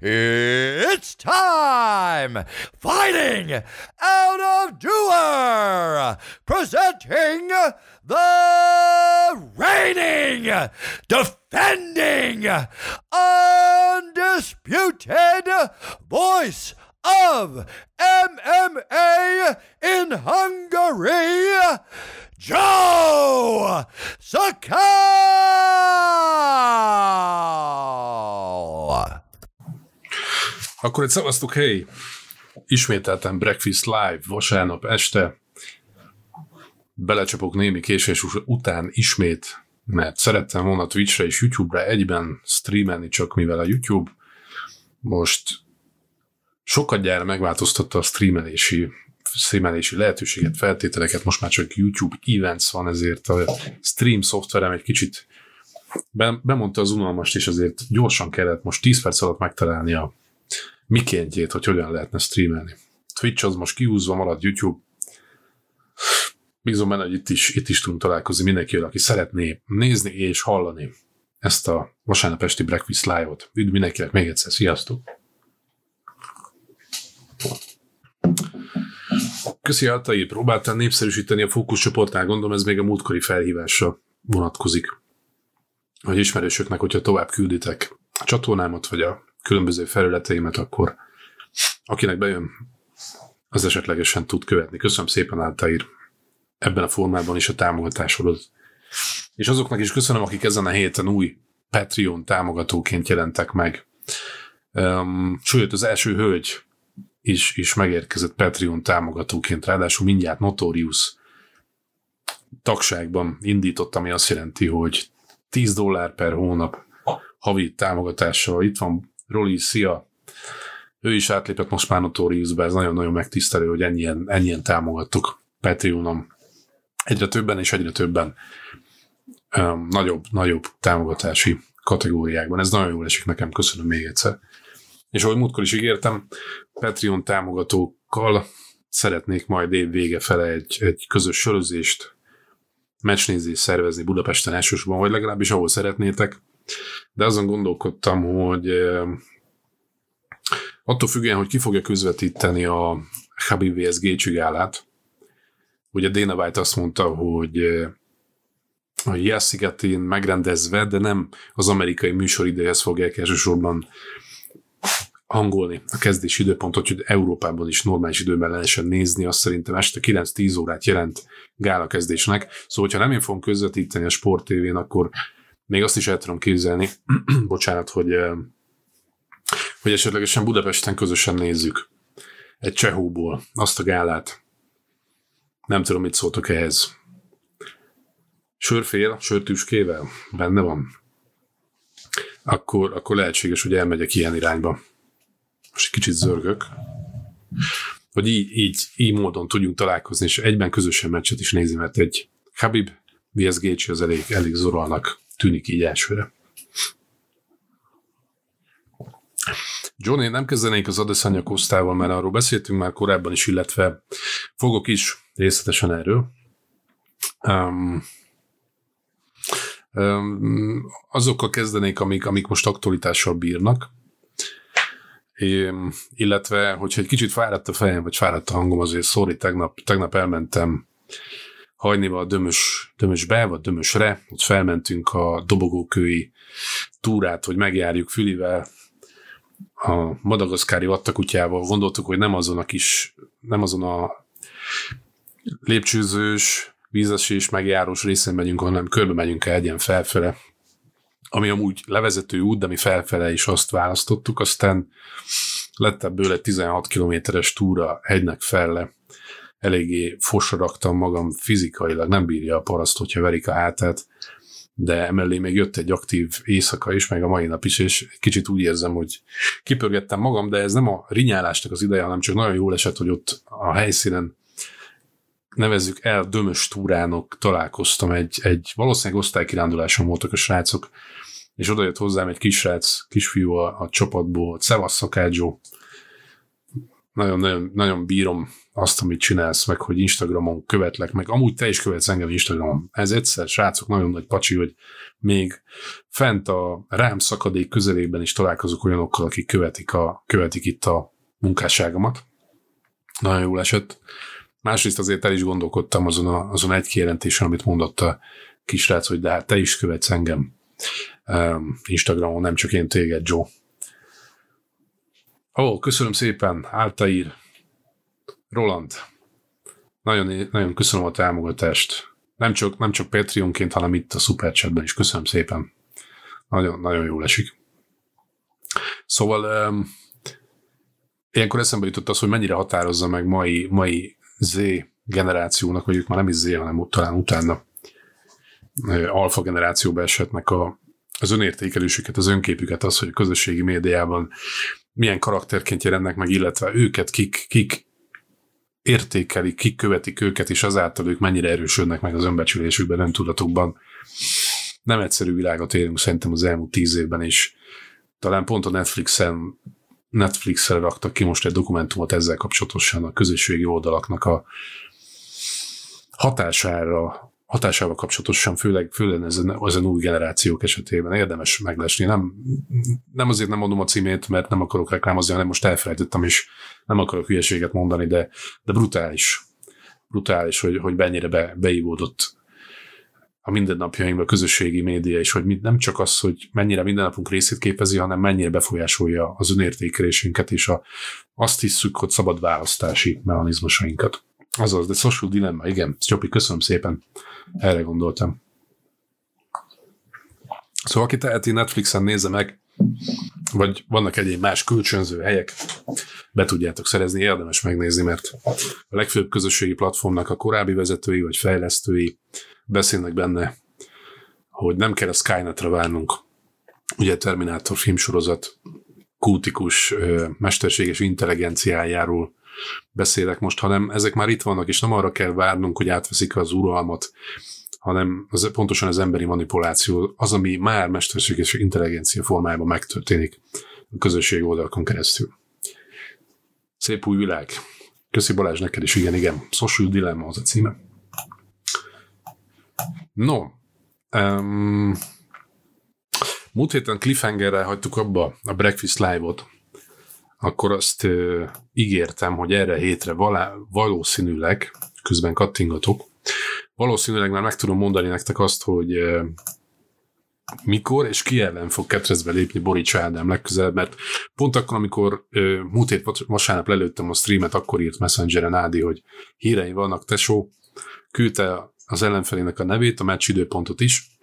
it's time! Fighting out of Doer! Presenting the reigning, defending, undisputed voice of MMA in Hungary, Joe Sakal! Akkor egy szavaztuk, hey, ismételten Breakfast Live vasárnap este. Belecsapok némi késés után ismét, mert szerettem volna Twitchre és YouTube-ra egyben streamelni, csak mivel a YouTube most sokat gyára megváltoztatta a streamelési streamelési lehetőséget, feltételeket, most már csak YouTube events van, ezért a stream szoftverem egy kicsit bemondta az unalmast, és azért gyorsan kellett most 10 perc alatt megtalálni a mikéntjét, hogy hogyan lehetne streamelni. Twitch az most kiúzva marad, YouTube. Bízom benne, hogy itt is, itt is tudunk találkozni mindenkivel, aki szeretné nézni és hallani ezt a vasárnap esti Breakfast Live-ot. Üdv mindenkinek még egyszer, sziasztok! Köszi Altai, próbáltál népszerűsíteni a fókuszcsoportnál, gondolom ez még a múltkori felhívásra vonatkozik. Hogy ismerősöknek, hogyha tovább külditek a csatornámat, vagy a különböző felületeimet, akkor akinek bejön, az esetlegesen tud követni. Köszönöm szépen, Altair, ebben a formában is a támogatásodat. És azoknak is köszönöm, akik ezen a héten új Patreon támogatóként jelentek meg. Um, sőt, az első hölgy is, is megérkezett Patreon támogatóként, ráadásul mindjárt Notorious tagságban indított, ami azt jelenti, hogy 10 dollár per hónap havi támogatással. Itt van Roli, szia! Ő is átlépett most már Notorious-be, ez nagyon-nagyon megtisztelő, hogy ennyien, ennyien támogattuk Patreonon. Egyre többen és egyre többen nagyobb, nagyobb támogatási kategóriákban. Ez nagyon jól esik nekem, köszönöm még egyszer. És ahogy múltkor is ígértem, Patreon támogatókkal szeretnék majd év vége fele egy, egy közös sörözést, meccsnézést szervezni Budapesten elsősorban, vagy legalábbis ahol szeretnétek. De azon gondolkodtam, hogy attól függően, hogy ki fogja közvetíteni a Habib vs. Gécsü gálát, ugye Dana White azt mondta, hogy a Yes megrendezve, de nem az amerikai műsoridőhez fogják elsősorban hangolni a kezdési időpontot, hogy Európában is normális időben lehessen nézni, azt szerintem este 9-10 órát jelent gála kezdésnek. Szóval, hogyha nem én fogom közvetíteni a Sport akkor még azt is el tudom képzelni, bocsánat, hogy, hogy esetlegesen Budapesten közösen nézzük egy csehóból azt a gálát. Nem tudom, mit szóltok ehhez. Sörfél, sörtűskével benne van. Akkor, akkor lehetséges, hogy elmegyek ilyen irányba most egy kicsit zörgök, hogy így, így, így módon tudjunk találkozni, és egyben közösen meccset is nézni, mert egy Habib vs. Gaethje az elég, elég zorolnak tűnik így elsőre. Johnny, nem kezdenék az Adesanya Kosztával, mert arról beszéltünk már korábban is, illetve fogok is részletesen erről. Um, um, azokkal kezdenék, amik, amik most aktualitással bírnak. É, illetve, hogyha egy kicsit fáradt a fejem, vagy fáradt a hangom, azért sorry, tegnap, tegnap elmentem hajniba a Dömös, Dömösbe, vagy Dömösre, ott felmentünk a dobogókői túrát, hogy megjárjuk Fülivel, a madagaszkári vattakutyával. Gondoltuk, hogy nem azon a kis, nem azon a lépcsőzős, vízesés, megjárós részén megyünk, hanem körbe megyünk el egyen felfele, ami amúgy levezető út, de mi felfele is azt választottuk, aztán lett ebből egy 16 kilométeres túra hegynek felle, eléggé fosra raktam magam fizikailag, nem bírja a paraszt, hogyha verik a hátát, de emellé még jött egy aktív éjszaka is, meg a mai nap is, és kicsit úgy érzem, hogy kipörgettem magam, de ez nem a rinyálásnak az ideje, hanem csak nagyon jól esett, hogy ott a helyszínen nevezzük el dömös túránok találkoztam, egy, egy valószínűleg osztálykiránduláson voltak a srácok, és oda jött hozzám egy kisrác, kisfiú a, a csapatból, Szevasz nagyon, nagyon, nagyon bírom azt, amit csinálsz, meg hogy Instagramon követlek, meg amúgy te is követsz engem Instagramon. Ez egyszer, srácok, nagyon nagy pacsi, hogy még fent a rám szakadék közelében is találkozok olyanokkal, akik követik, a, követik itt a munkásságomat. Nagyon jól esett. Másrészt azért el is gondolkodtam azon, a, azon egy kijelentésen, amit mondott a kisrác, hogy de hát te is követsz engem um, Instagramon, nem csak én téged, Joe. Ó, köszönöm szépen, Áltaír, Roland. Nagyon, nagyon köszönöm a támogatást. Nem csak, nem csak Patreonként, hanem itt a Superchatben is. Köszönöm szépen. Nagyon, nagyon jól esik. Szóval um, ilyenkor eszembe jutott az, hogy mennyire határozza meg mai, mai Z generációnak, vagy ők már nem is Z, hanem talán utána alfa generációba esetnek a, az önértékelésüket, az önképüket, az, hogy a közösségi médiában milyen karakterként jelennek meg, illetve őket kik, kik értékelik, kik követik őket, és azáltal ők mennyire erősödnek meg az önbecsülésükben, öntudatukban. Nem egyszerű világot élünk szerintem az elmúlt tíz évben, és talán pont a Netflixen Netflix-re raktak ki most egy dokumentumot ezzel kapcsolatosan a közösségi oldalaknak a hatására, hatásával kapcsolatosan, főleg, főleg ezen, ezen új generációk esetében érdemes meglesni. Nem, nem azért nem mondom a címét, mert nem akarok reklámozni, hanem most elfelejtettem, és nem akarok hülyeséget mondani, de, de brutális. Brutális, hogy, hogy mennyire be, beívódott a mindennapjainkban a közösségi média, és hogy nem csak az, hogy mennyire mindennapunk részét képezi, hanem mennyire befolyásolja az önértékelésünket, és a, azt hiszük, hogy szabad választási mechanizmusainkat. Azaz, de social dilemma, igen. Csopi, köszönöm szépen. Erre gondoltam. Szóval aki teheti, Netflixen nézze meg, vagy vannak egyéb más kölcsönző helyek, be tudjátok szerezni, érdemes megnézni, mert a legfőbb közösségi platformnak a korábbi vezetői vagy fejlesztői beszélnek benne, hogy nem kell a Skynetre várnunk. Ugye Terminátor filmsorozat kultikus, mesterséges intelligenciájáról beszélek most, hanem ezek már itt vannak, és nem arra kell várnunk, hogy átveszik az uralmat, hanem az, pontosan az emberi manipuláció az, ami már mesterséges intelligencia formájában megtörténik a közösség oldalakon keresztül. Szép új világ. Köszi Balázs neked is, igen, igen. Social Dilemma az a címe. No, um, múlt héten cliffhangerrel hagytuk abba a Breakfast Live-ot, akkor azt uh, ígértem, hogy erre hétre valá, valószínűleg, közben kattingatok, valószínűleg már meg tudom mondani nektek azt, hogy uh, mikor és ki ellen fog ketrezbe lépni Borics Ádám legközelebb, mert pont akkor, amikor uh, múlt hét vasárnap lelőttem a streamet, akkor írt Messengeren Ádi, hogy hírei vannak, tesó, küldte az ellenfelének a nevét, a meccs időpontot is.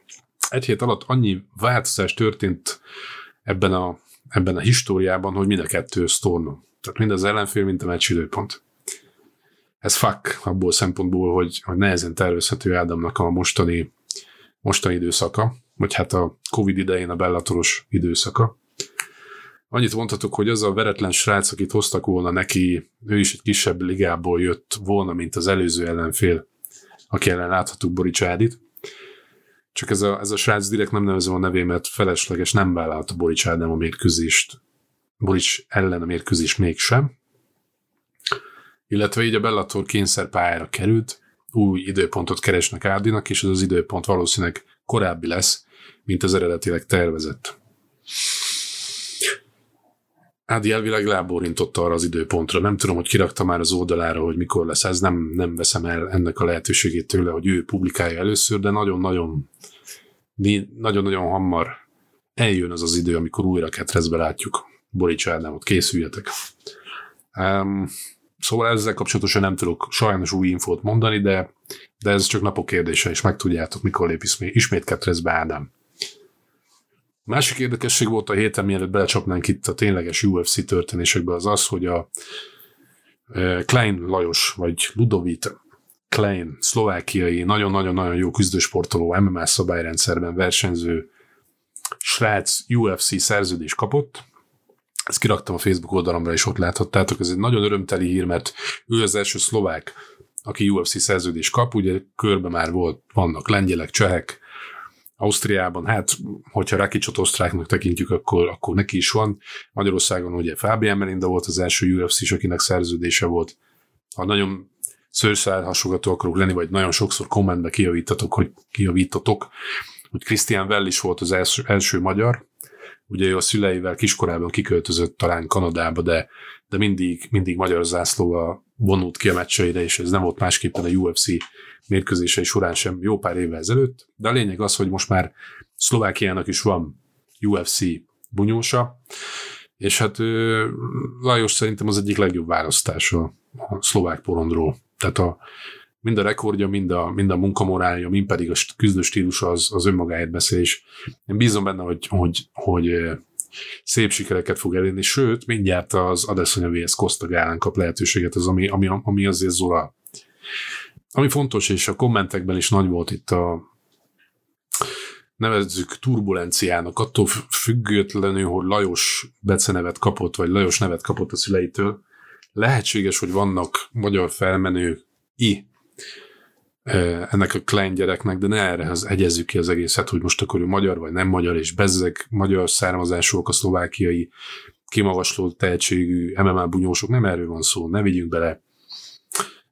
Egy hét alatt annyi változás történt ebben a ebben a históriában, hogy mind a kettő storm. Tehát mind az ellenfél, mind a meccs időpont. Ez fuck abból szempontból, hogy, hogy nehezen tervezhető Ádámnak a mostani, mostani időszaka, vagy hát a Covid idején a Bellatoros időszaka. Annyit mondhatok, hogy az a veretlen srác, akit hoztak volna neki, ő is egy kisebb ligából jött volna, mint az előző ellenfél, aki ellen láthattuk Borics Ádit. Csak ez a, ez a srác direkt nem nevezem a nevémet, felesleges, nem vállalta Borics Ádám a mérkőzést. Borics ellen a mérkőzés mégsem. Illetve így a Bellator kényszerpályára került, új időpontot keresnek Ádinak, és ez az időpont valószínűleg korábbi lesz, mint az eredetileg tervezett. Ádi elvileg lábórintotta arra az időpontra. Nem tudom, hogy kirakta már az oldalára, hogy mikor lesz ez. Nem, nem veszem el ennek a lehetőségét tőle, hogy ő publikálja először, de nagyon-nagyon nagyon-nagyon hamar eljön az az idő, amikor újra ketrezbe látjuk Borics Ádámot. Készüljetek. Um, szóval ezzel kapcsolatosan nem tudok sajnos új infót mondani, de, de ez csak napok kérdése, és megtudjátok, mikor lép ismét ketrezbe Ádám. Másik érdekesség volt a héten, mielőtt belecsapnánk itt a tényleges UFC történésekbe, az az, hogy a Klein Lajos, vagy Ludovit Klein, szlovákiai, nagyon-nagyon-nagyon jó küzdősportoló, MMA szabályrendszerben versenyző srác UFC szerződés kapott. Ezt kiraktam a Facebook oldalamra, és ott láthattátok. Ez egy nagyon örömteli hír, mert ő az első szlovák, aki UFC szerződés kap. Ugye körbe már volt, vannak lengyelek, csehek, Ausztriában, hát, hogyha Rakicsot osztráknak tekintjük, akkor, akkor neki is van. Magyarországon ugye Fábián Melinda volt az első UFC-s, akinek szerződése volt. Ha nagyon szőrszál hasogató akarok lenni, vagy nagyon sokszor kommentbe kijavítatok, hogy kijavítatok, hogy Christian Well is volt az első, első magyar, ugye ő a szüleivel kiskorában kiköltözött talán Kanadába, de, de mindig, mindig magyar zászlóval vonult ki a meccseire, és ez nem volt másképpen a UFC mérkőzései során sem jó pár évvel ezelőtt, de a lényeg az, hogy most már Szlovákiának is van UFC bunyósa, és hát Lajos szerintem az egyik legjobb választás a, szlovák porondról. Tehát a, mind a rekordja, mind a, mind a munkamorálja, mind pedig a küzdő stílus az, az önmagáért beszél, és én bízom benne, hogy, hogy, hogy szép sikereket fog elérni, sőt, mindjárt az Adesanya vs. Costa gálán kap lehetőséget, az, ami, ami, ami azért Zola. Ami fontos, és a kommentekben is nagy volt itt a nevezzük turbulenciának, attól függetlenül, hogy Lajos becenevet kapott, vagy Lajos nevet kapott a szüleitől, lehetséges, hogy vannak magyar felmenő i ennek a klein gyereknek, de ne erre az egyezzük ki az egészet, hogy most akkor ő magyar vagy nem magyar, és bezzeg magyar származásúak a szlovákiai kimagasló tehetségű MMA bunyósok, nem erről van szó, ne vigyünk bele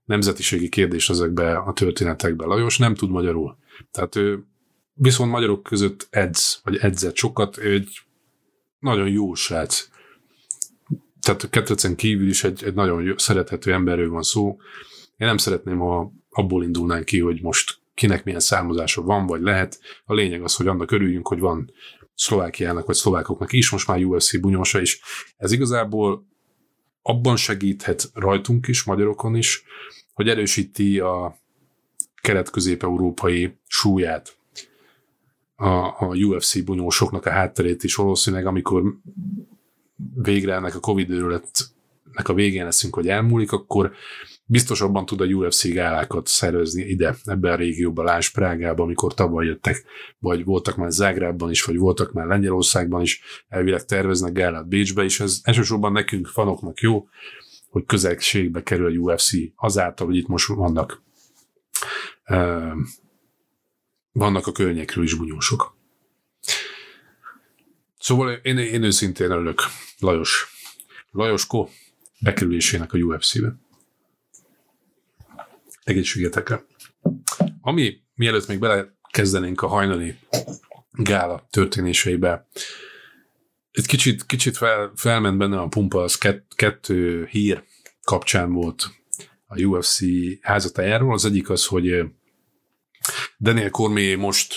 nemzetiségi kérdés ezekbe a történetekbe. Lajos nem tud magyarul. Tehát ő viszont magyarok között edz, vagy edzett sokat, egy nagyon jó srác. Tehát a kettőcen kívül is egy, egy nagyon szerethető emberről van szó. Én nem szeretném, ha abból indulnánk ki, hogy most kinek milyen származása van, vagy lehet. A lényeg az, hogy annak örüljünk, hogy van Szlovákiának, vagy szlovákoknak is most már UFC bunyósa is. Ez igazából abban segíthet rajtunk is, magyarokon is, hogy erősíti a kelet-közép-európai súlyát. A, a UFC bunyósoknak a hátterét is valószínűleg, amikor végre ennek a Covid őrületnek a végén leszünk, hogy elmúlik, akkor biztosabban tud a UFC gálákat szervezni ide, ebben a régióban, Lás Prágába, amikor tavaly jöttek, vagy voltak már Zágrában is, vagy voltak már Lengyelországban is, elvileg terveznek gálát Bécsbe is, ez elsősorban nekünk, fanoknak jó, hogy közelségbe kerül a UFC azáltal, hogy itt most vannak vannak a környékről is bunyósok. Szóval én, én őszintén örülök Lajos, Lajosko bekerülésének a UFC-be. Egészségetekre. Ami mielőtt még belekezdenénk a hajnali gála történéseibe, egy kicsit, kicsit fel, felment benne a pumpa, az kett, kettő hír kapcsán volt a UFC házatájáról. Az egyik az, hogy Daniel Cormier most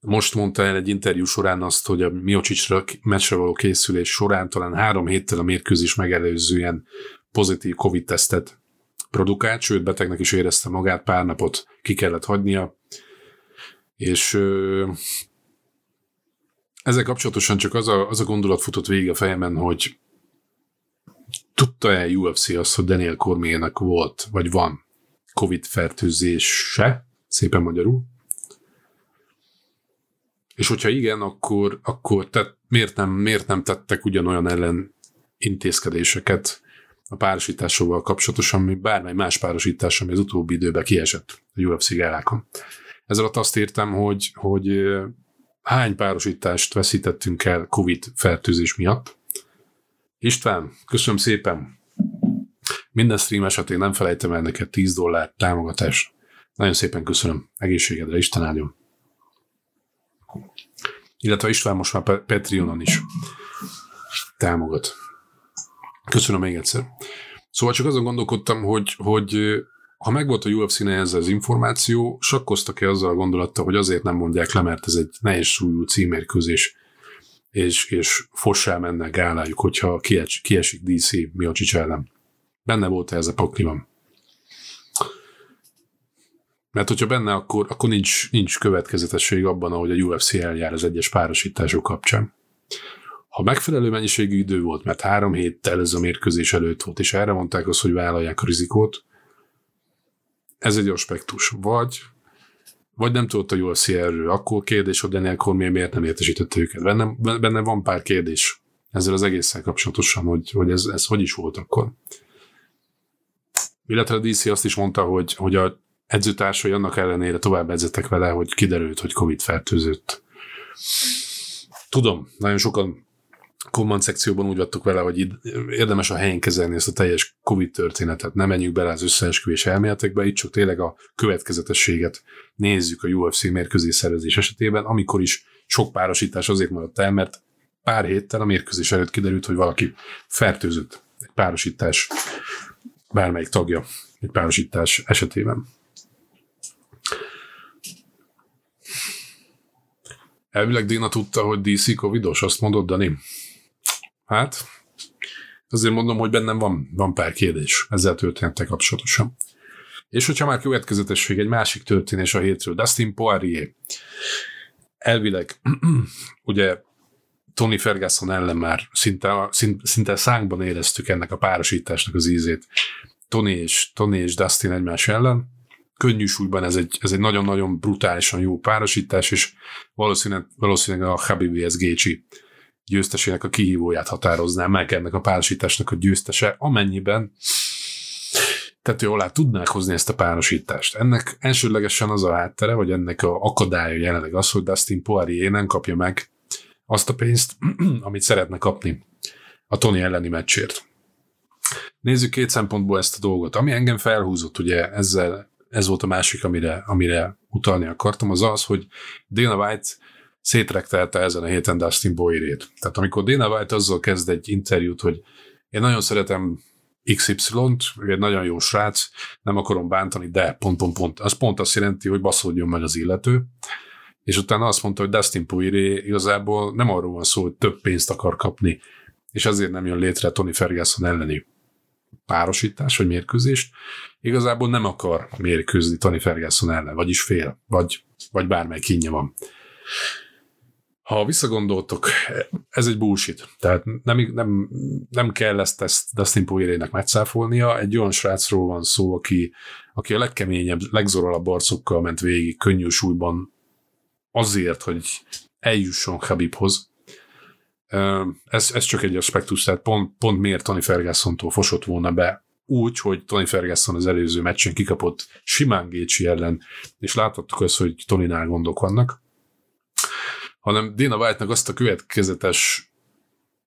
most mondta el egy interjú során azt, hogy a Miocicsra meccsre való készülés során talán három héttel a mérkőzés megelőzően pozitív Covid-tesztet produkált, sőt betegnek is érezte magát, pár napot ki kellett hagynia, és ö, ezzel kapcsolatosan csak az a, az a gondolat futott végig a fejemen, hogy tudta-e UFC azt, hogy Daniel Cormiernek volt, vagy van Covid fertőzése, szépen magyarul, és hogyha igen, akkor, akkor te, miért, nem, miért nem tettek ugyanolyan ellen intézkedéseket a párosításokkal kapcsolatosan, mint bármely más párosítás, ami az utóbbi időben kiesett a UFC gálákon. Alatt azt értem, hogy, hogy hány párosítást veszítettünk el COVID fertőzés miatt. István, köszönöm szépen! Minden stream esetén nem felejtem el neked 10 dollár támogatás. Nagyon szépen köszönöm. Egészségedre, Isten áldjon! Illetve István most már Patreonon is támogat. Köszönöm még egyszer. Szóval csak azon gondolkodtam, hogy, hogy ha megvolt a UFC-nél ez az információ, sakkoztak-e azzal a gondolattal, hogy azért nem mondják le, mert ez egy nehéz súlyú címérkőzés, és, és fossá menne gálájuk, hogyha kies, kiesik DC Miocic ellen. Benne volt ez a pakliban? Mert hogyha benne, akkor, akkor nincs, nincs következetesség abban, ahogy a UFC eljár az egyes párosítások kapcsán. Ha megfelelő mennyiségű idő volt, mert három héttel ez a mérkőzés előtt volt, és erre mondták azt, hogy vállalják a rizikót, ez egy aspektus. Vagy vagy nem tudott a UFC erről, akkor kérdés, hogy Daniel Cormier miért nem értesítette őket. Benne, benne van pár kérdés ezzel az egészen kapcsolatosan, hogy, hogy ez, ez hogy is volt akkor. Illetve a DC azt is mondta, hogy, hogy a edzőtársai annak ellenére tovább edzetek vele, hogy kiderült, hogy Covid fertőzött. Tudom, nagyon sokan komment szekcióban úgy vattuk vele, hogy itt érdemes a helyén kezelni ezt a teljes Covid történetet. Nem menjünk bele az összeesküvés elméletekbe, itt csak tényleg a következetességet nézzük a UFC mérkőzés szervezés esetében, amikor is sok párosítás azért maradt el, mert pár héttel a mérkőzés előtt kiderült, hogy valaki fertőzött egy párosítás bármelyik tagja egy párosítás esetében. Elvileg Dina tudta, hogy DC covidos, azt mondod, Dani? Hát, azért mondom, hogy bennem van, van pár kérdés ezzel történettel kapcsolatosan. És hogyha már következetesség, egy másik történés a hétről, Dustin Poirier. Elvileg, ugye Tony Ferguson ellen már szinte, szinte szánkban éreztük ennek a párosításnak az ízét. Tony és, Tony és Dustin egymás ellen. Könnyű súlyban ez egy, ez egy nagyon-nagyon brutálisan jó párosítás, és valószínűleg, valószínűleg a Habib vs. Gaethje győztesének a kihívóját határozná meg ennek a párosításnak a győztese, amennyiben tető alá tudnák hozni ezt a párosítást. Ennek elsődlegesen az a háttere, vagy ennek a akadálya jelenleg az, hogy Dustin Poirier nem kapja meg azt a pénzt, amit szeretne kapni a Tony elleni meccsért. Nézzük két szempontból ezt a dolgot. Ami engem felhúzott, ugye ezzel, ez volt a másik, amire, amire utalni akartam, az az, hogy Dana White szétrektelte ezen a héten Dustin Boyer-ét. Tehát amikor Dana White azzal kezd egy interjút, hogy én nagyon szeretem XY-t, ő egy nagyon jó srác, nem akarom bántani, de pont, pont, pont. Az pont azt jelenti, hogy baszódjon meg az illető. És utána azt mondta, hogy Dustin Poirier igazából nem arról van szó, hogy több pénzt akar kapni, és azért nem jön létre Tony Ferguson elleni párosítás vagy mérkőzést. Igazából nem akar mérkőzni Tony Ferguson ellen, vagyis fél, vagy, vagy bármely kínja van. Ha visszagondoltok, ez egy bullshit. Tehát nem, nem, nem kell ezt, ezt Dustin Poiriernek megcáfolnia. Egy olyan srácról van szó, aki, aki a legkeményebb, legzorolabb arcokkal ment végig könnyű súlyban azért, hogy eljusson Habibhoz. Ez, ez csak egy aspektus, tehát pont, pont miért Tony Ferguson-tól fosott volna be úgy, hogy Tony Ferguson az előző meccsen kikapott simán Gécsi ellen, és láthattuk azt, hogy Tony-nál gondok vannak hanem Dana White-nak azt a következetes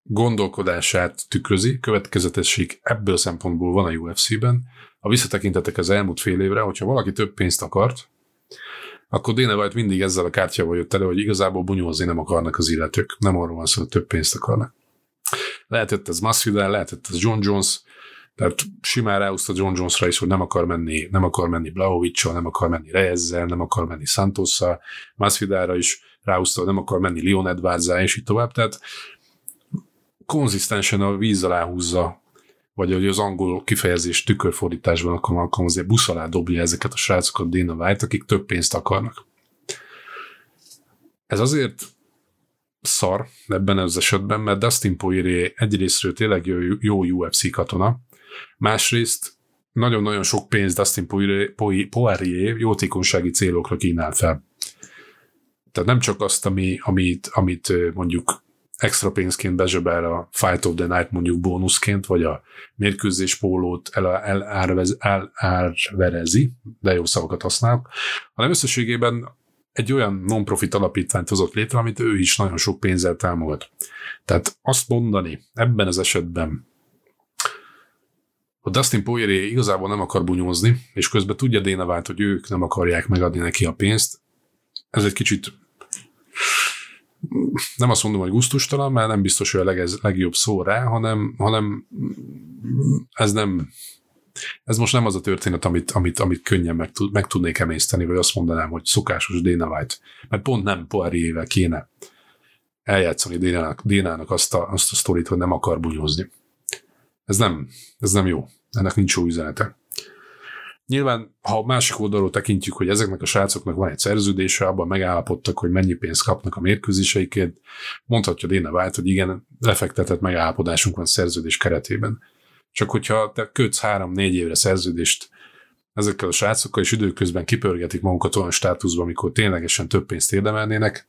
gondolkodását tükrözi, következetesség ebből a szempontból van a UFC-ben. Ha visszatekintetek az elmúlt fél évre, hogyha valaki több pénzt akart, akkor Dana White mindig ezzel a kártyával jött elő, hogy igazából bunyózni nem akarnak az illetők. Nem arról van szó, hogy több pénzt akarnak. Lehetett ez Masvidal, lehetett ez John Jones, tehát simán ráhúzta John Jonesra is, hogy nem akar menni, nem akar menni Blaovicsal, nem akar menni Reyezzel, nem akar menni Santosszal, Masvidalra is ráhúzta, hogy nem akar menni Leon edwards és így tovább, tehát konzisztensen a víz alá húzza, vagy hogy az angol kifejezés tükörfordításban akkor alkalmazni, busz alá dobja ezeket a srácokat Dana White, akik több pénzt akarnak. Ez azért szar ebben az esetben, mert Dustin Poirier egyrésztről tényleg jó, jó UFC katona, másrészt nagyon-nagyon sok pénzt Dustin Poirier, jótékonysági célokra kínál fel. Tehát nem csak azt, ami, amit, amit mondjuk extra pénzként bezsebel a Fight of the Night mondjuk bónuszként, vagy a mérkőzés pólót el, el, elverezi, de jó szavakat használok, hanem összességében egy olyan non-profit alapítványt hozott létre, amit ő is nagyon sok pénzzel támogat. Tehát azt mondani ebben az esetben, hogy Dustin Poirier igazából nem akar bunyózni, és közben tudja White, hogy ők nem akarják megadni neki a pénzt, ez egy kicsit nem azt mondom, hogy gusztustalan, mert nem biztos, hogy a leg, legjobb szó rá, hanem, hanem ez nem ez most nem az a történet, amit, amit, amit könnyen meg, tud, meg tudnék emészteni, vagy azt mondanám, hogy szokásos Dana White. Mert pont nem Poiriervel kéne eljátszani Dénának, Dénának azt a, azt a sztorit, hogy nem akar bunyózni. Ez nem, ez nem jó. Ennek nincs jó üzenete. Nyilván, ha másik oldalról tekintjük, hogy ezeknek a srácoknak van egy szerződése, abban megállapodtak, hogy mennyi pénzt kapnak a mérkőzéseikért, mondhatja Déna White, hogy igen, lefektetett megállapodásunk van szerződés keretében. Csak hogyha te kötsz három-négy évre szerződést ezekkel a srácokkal, és időközben kipörgetik magukat olyan státuszba, amikor ténylegesen több pénzt érdemelnének,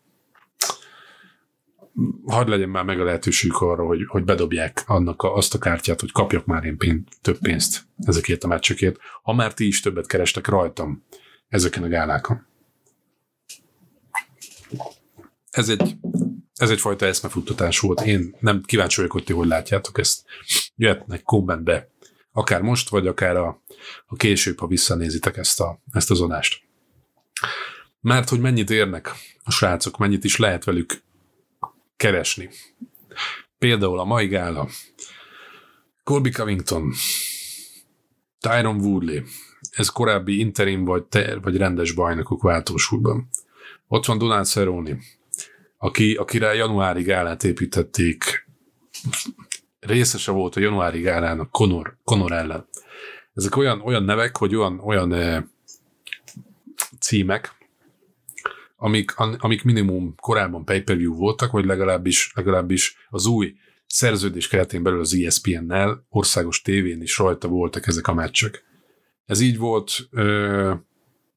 hadd legyen már meg a lehetőség arra, hogy, hogy bedobják annak a, azt a kártyát, hogy kapjak már én pénz, több pénzt ezekért a meccsekért, ha már ti is többet kerestek rajtam ezeken a gálákon. Ez egy, ez egyfajta eszmefuttatás volt. Én nem kíváncsi vagyok, hogy ti hogy látjátok ezt. Jöhetnek kommentbe, akár most, vagy akár a, a később, ha visszanézitek ezt, a, ezt az adást. Mert hogy mennyit érnek a srácok, mennyit is lehet velük keresni. Például a mai gála, Colby Covington, Tyron Woodley, ez korábbi interim vagy, ter, vagy rendes bajnokok váltósúlyban. Ott van Donald Cerrone, aki, akire januári gálát építették, részese volt a januári gálának Conor, Conor ellen. Ezek olyan, olyan nevek, hogy olyan, olyan e, címek, amik, amik minimum korábban pay-per-view voltak, vagy legalábbis, legalábbis az új szerződés keretén belül az ESPN-nel országos tévén is rajta voltak ezek a meccsek. Ez így volt ö,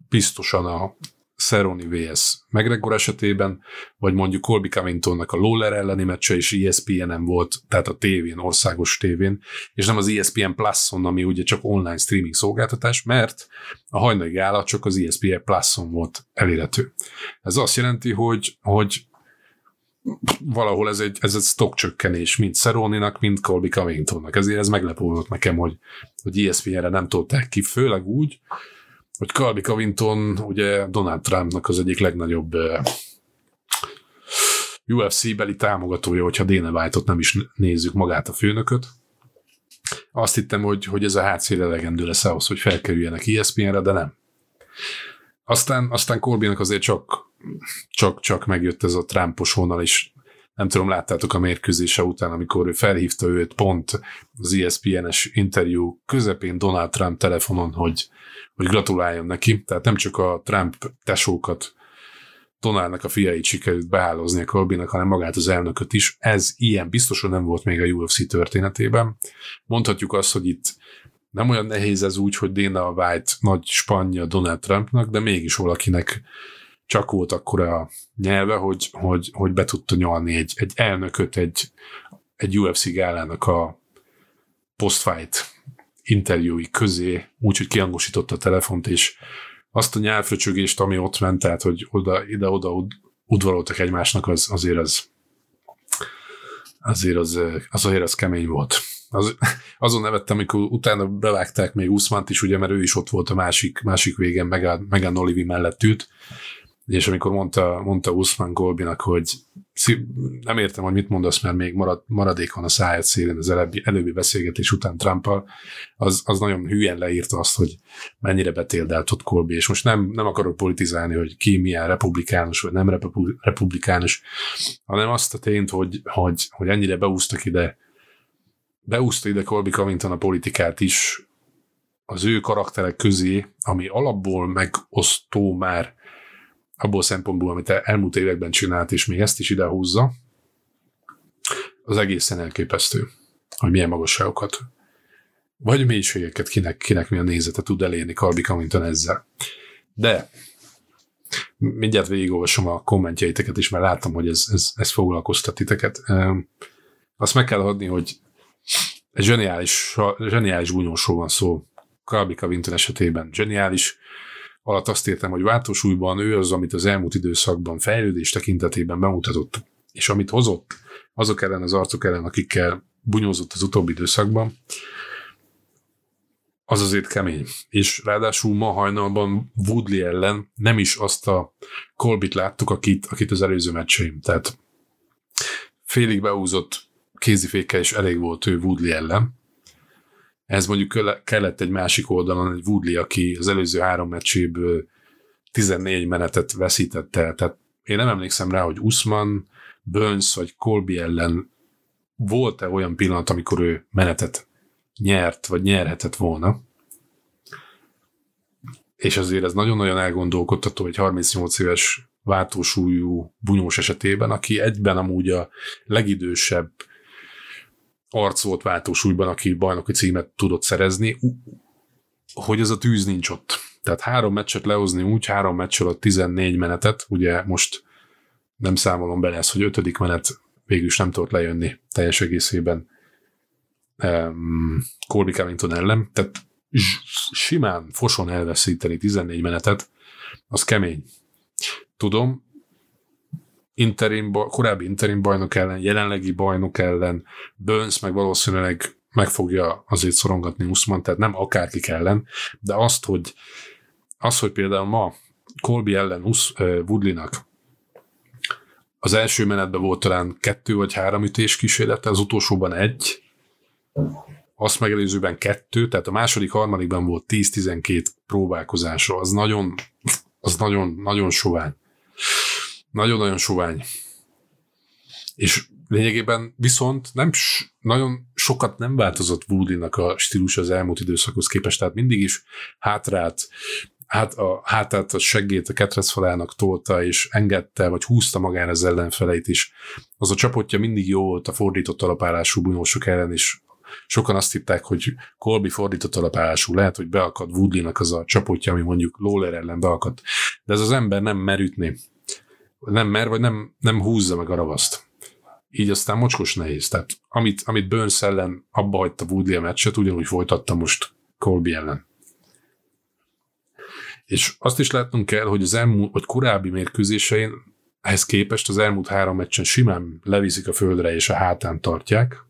biztosan a Cerrone vs. McGregor esetében, vagy mondjuk Colby Covingtonnak a Lawler elleni meccse is ESPN-en volt, tehát a tévén, országos tévén, és nem az ESPN Plus-on, ami ugye csak online streaming szolgáltatás, mert a hajnali gála csak az ESPN Plus-on volt elérhető. Ez azt jelenti, hogy, hogy valahol ez egy, ez egy stockcsökkenés, mint Szeróninak, mint Colby Covingtonnak. Ezért ez meglepő volt nekem, hogy, hogy ESPN-re nem tolták ki, főleg úgy, hogy Colby Covington ugye Donald Trumpnak az egyik legnagyobb UFC-beli támogatója, hogyha Dana White-ot nem is nézzük magát a főnököt. Azt hittem, hogy, hogy ez a hátszél elegendő lesz ahhoz, hogy felkerüljenek ESPN-re, de nem. Aztán, aztán Corbynak azért csak, csak, csak megjött ez a Trumpos vonal, és nem tudom, láttátok a mérkőzése után, amikor ő felhívta őt pont az ESPN-es interjú közepén Donald Trump telefonon, hogy, hogy gratuláljon neki. Tehát nem csak a Trump tesókat, Donaldnak a fiait sikerült behálozni a Colbynak, hanem magát az elnököt is. Ez ilyen biztosan nem volt még a UFC történetében. Mondhatjuk azt, hogy itt nem olyan nehéz ez úgy, hogy Dana White nagy spanja Donald Trumpnak, de mégis valakinek csak volt akkor a nyelve, hogy, hogy, hogy be tudta nyalni egy, egy elnököt egy, egy UFC gálának a postfight interjúi közé, úgyhogy kiangosította a telefont, és azt a nyelvfröcsögést, ami ott ment, tehát, hogy oda, ide-oda udvaroltak egymásnak, az, azért az azért az, az azért az kemény volt. Az, azon nevettem, amikor utána bevágták még Usmant is, ugye, mert ő is ott volt a másik, másik végen, Megan, Megan Olivi mellett ült, és amikor mondta, mondta Usman Golbinak, hogy nem értem, hogy mit mondasz, mert még marad, maradék van a száját szélén az előbbi, előbbi beszélgetés után Trumpal, az, az nagyon hülyen leírta azt, hogy mennyire betéldelt ott Colby, és most nem, nem akarok politizálni, hogy ki milyen republikánus, vagy nem republikánus, hanem azt a tényt, hogy, hogy, hogy ennyire beúztak ide, beúzta ide Colby Covington a politikát is az ő karakterek közé, ami alapból megosztó már abból a szempontból, amit elmúlt években csinált, és még ezt is idehúzza, az egészen elképesztő, hogy milyen magasságokat, vagy mélységeket kinek, kinek milyen nézete tud elérni Kalbi Covington ezzel. De mindjárt végigolvasom a kommentjeiteket is, mert látom, hogy ez, ez, ez foglalkoztat titeket. Azt meg kell adni, hogy egy zseniális, zseniális bunyósról van szó. Kalbi Covington esetében zseniális, alatt azt értem, hogy váltósúlyban ő az, amit az elmúlt időszakban fejlődés tekintetében bemutatott, és amit hozott azok ellen az arcok ellen, akikkel bunyózott az utóbbi időszakban, az azért kemény. És ráadásul ma hajnalban Woodley ellen nem is azt a Colbit láttuk, akit, akit az előző meccseim. Tehát félig beúzott kézifékkel is elég volt ő Woodley ellen, ez mondjuk kellett egy másik oldalon egy Woodley, aki az előző három meccséből 14 menetet veszítette. Tehát én nem emlékszem rá, hogy Usman, Burns vagy Colby ellen volt-e olyan pillanat, amikor ő menetet nyert, vagy nyerhetett volna. És azért ez nagyon-nagyon elgondolkodtató egy 38 éves váltósúlyú bunyós esetében, aki egyben amúgy a legidősebb arc volt váltósúlyban, aki bajnoki címet tudott szerezni, hogy ez a tűz nincs ott. Tehát három meccset lehozni úgy, három meccs alatt 14 menetet, ugye most nem számolom bele ezt, hogy ötödik menet végül is nem tudott lejönni teljes egészében um, Colby Covington ellen, tehát simán foson elveszíteni 14 menetet, az kemény. Tudom, interim, korábbi interim bajnok ellen, jelenlegi bajnok ellen, Burns meg valószínűleg meg fogja azért szorongatni Usman, tehát nem akárki ellen, de azt, hogy, az, hogy például ma Colby ellen Us, Woodley-nak az első menetben volt talán kettő vagy három ütés kísérlete, az utolsóban egy, azt megelőzőben kettő, tehát a második, harmadikban volt 10-12 próbálkozásra, az nagyon, az nagyon, nagyon sovány. Nagyon-nagyon sovány. És lényegében viszont nem nagyon sokat nem változott Woody-nak a stílus az elmúlt időszakhoz képest, tehát mindig is hátrát, hát a hátát, a seggét a ketrezfalának tolta, és engedte, vagy húzta magára az ellenfeleit is. Az a csapotja mindig jó volt a fordított alapállású bunyósok ellen is. Sokan azt hitták, hogy Colby fordított alapállású, lehet, hogy beakad Woodley-nak az a csapotja, ami mondjuk Lawler ellen beakad. De ez az ember nem mer ütni. Nem mer, vagy nem, nem húzza meg a ravaszt így aztán mocskos nehéz. Tehát amit, amit Burns ellen abba hagyta Woodley a meccset, ugyanúgy folytatta most Colby ellen. És azt is látnunk kell, hogy az elmúlt, vagy korábbi mérkőzésein ehhez képest az elmúlt három meccsen simán leviszik a földre és a hátán tartják.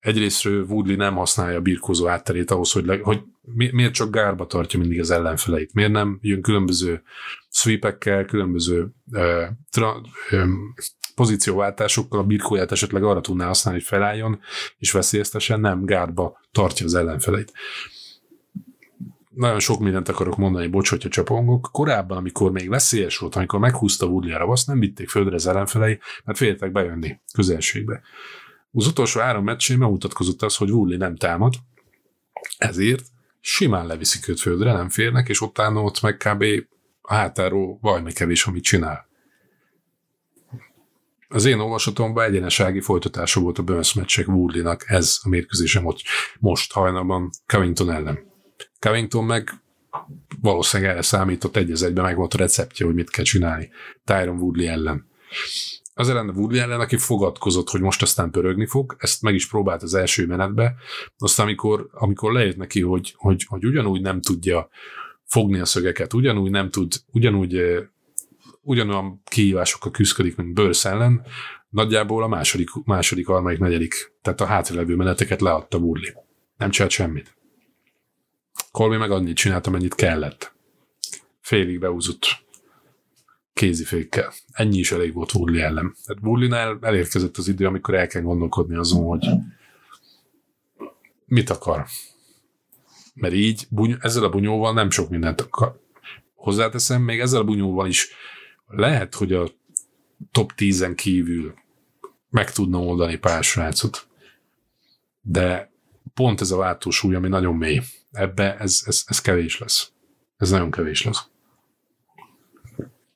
Egyrésztről Woodley nem használja a birkózó átterét ahhoz, hogy, le, hogy miért csak gárba tartja mindig az ellenfeleit. Miért nem jön különböző sweepekkel, különböző uh, tra, um, pozícióváltásokkal birkóját esetleg arra tudná használni, hogy felálljon, és veszélyeztesen nem gárba tartja az ellenfeleit nagyon sok mindent akarok mondani, bocs, hogyha csapongok. Korábban, amikor még veszélyes volt, amikor meghúzta Woodley a ravaszt, nem vitték földre az ellenfelei, mert féltek bejönni közelségbe. Az utolsó három meccsén megmutatkozott az, hogy Woodley nem támad, ezért simán leviszik őt földre, nem férnek, és utána ott meg kb. A hátáról valami kevés, amit csinál. Az én olvasatomban egyenesági folytatása volt a Burns meccsek Woodley-nak, ez a mérkőzésem ott most hajnalban Covington ellen. Covington meg valószínűleg erre számított egy az egyben, meg volt a receptje, hogy mit kell csinálni Tyron Woodley ellen. Az ellen a Woodley ellen, aki fogadkozott, hogy most aztán pörögni fog, ezt meg is próbált az első menetbe, aztán amikor, amikor lejött neki, hogy, hogy, hogy ugyanúgy nem tudja fogni a szögeket, ugyanúgy nem tud, ugyanúgy ugyanolyan kihívásokkal küzdik, mint Bőrsz ellen, nagyjából a második, második, harmadik, negyedik, tehát a hátralevő meneteket leadta Woodley. Nem csinált semmit. Colby meg annyit csinált, amennyit kellett. Félig beúzott kézifékkel. Ennyi is elég volt Woodley ellen. Tehát Woodley-nál elérkezett az idő, amikor el kell gondolkodni azon, hogy mit akar. Mert így buny- ezzel a bunyóval nem sok mindent akar. Hozzáteszem, még ezzel a bunyóval is lehet, hogy a top 10-en kívül meg tudna oldani pár srácot. De pont ez a váltósúly, ami nagyon mély. Ebbe ez, ez, ez kevés lesz. Ez nagyon kevés lesz.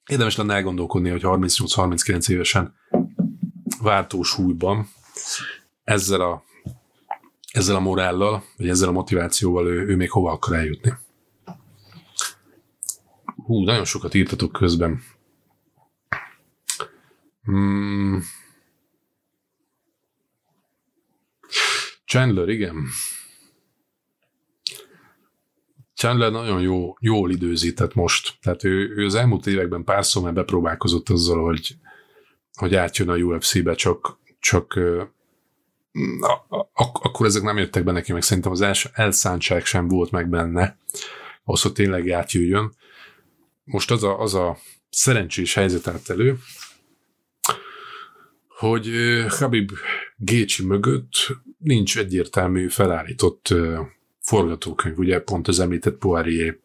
Érdemes lenne elgondolkodni, hogy 38-39 évesen váltósúlyban ezzel a, ezzel a morállal, vagy ezzel a motivációval ő, ő még hova akar eljutni. Hú, nagyon sokat írtatok közben. Hmm. Chandler, igen. Chandler nagyon jó, jól időzített most. Tehát ő, ő az elmúlt években párszor már bepróbálkozott azzal, hogy, hogy átjön a UFC-be, csak, csak akkor ezek nem jöttek be neki, meg szerintem az els, elszántság sem volt meg benne, ahhoz, hogy tényleg átjöjjön. Most az a, az a szerencsés helyzet állt elő, hogy Habib Gécsi mögött nincs egyértelmű felállított forgatókönyv, ugye pont az említett Poirier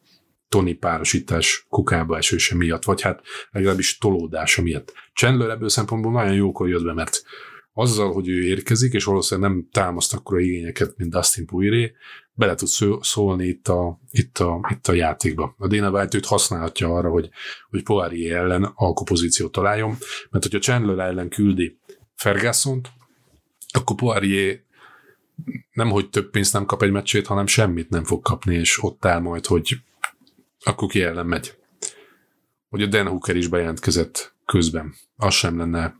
Tony párosítás kukába esőse miatt, vagy hát legalábbis tolódása miatt. Chandler ebből szempontból nagyon jókor jött be, mert azzal, hogy ő érkezik, és valószínűleg nem támaszt akkora igényeket, mint Dustin Poirier, bele tud szólni itt a, itt a, itt a játékba. A Dana White őt használhatja arra, hogy, hogy Poirier ellen alkupozíciót találjon, mert hogyha Chandler ellen küldi ferguson akkor Poirier nem, hogy több pénzt nem kap egy meccsét, hanem semmit nem fog kapni, és ott áll majd, hogy akkor ki ellen megy. Hogy a Dan Hooker is bejelentkezett közben. Az sem lenne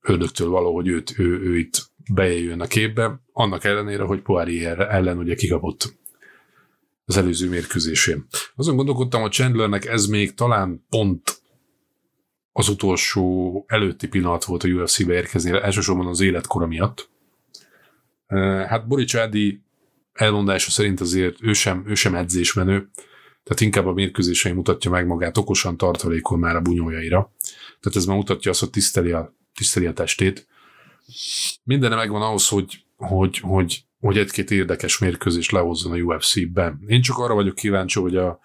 ördögtől való, hogy őt, ő, ő itt bejöjjön a képbe, annak ellenére, hogy Poirier ellen ugye kikapott az előző mérkőzésén. Azon gondolkodtam, hogy Chandlernek ez még talán pont az utolsó előtti pillanat volt a UFC-be érkezni, elsősorban az életkora miatt. Hát Borics Ádi elmondása szerint azért ő sem, ő sem edzésmenő, tehát inkább a mérkőzései mutatja meg magát, okosan tartalékol már a bunyójaira. Tehát ez már mutatja azt, hogy tiszteli a, tiszteli a testét. Minden megvan ahhoz, hogy, hogy, hogy, hogy egy-két érdekes mérkőzés lehozzon a UFC-ben. Én csak arra vagyok kíváncsi, hogy a,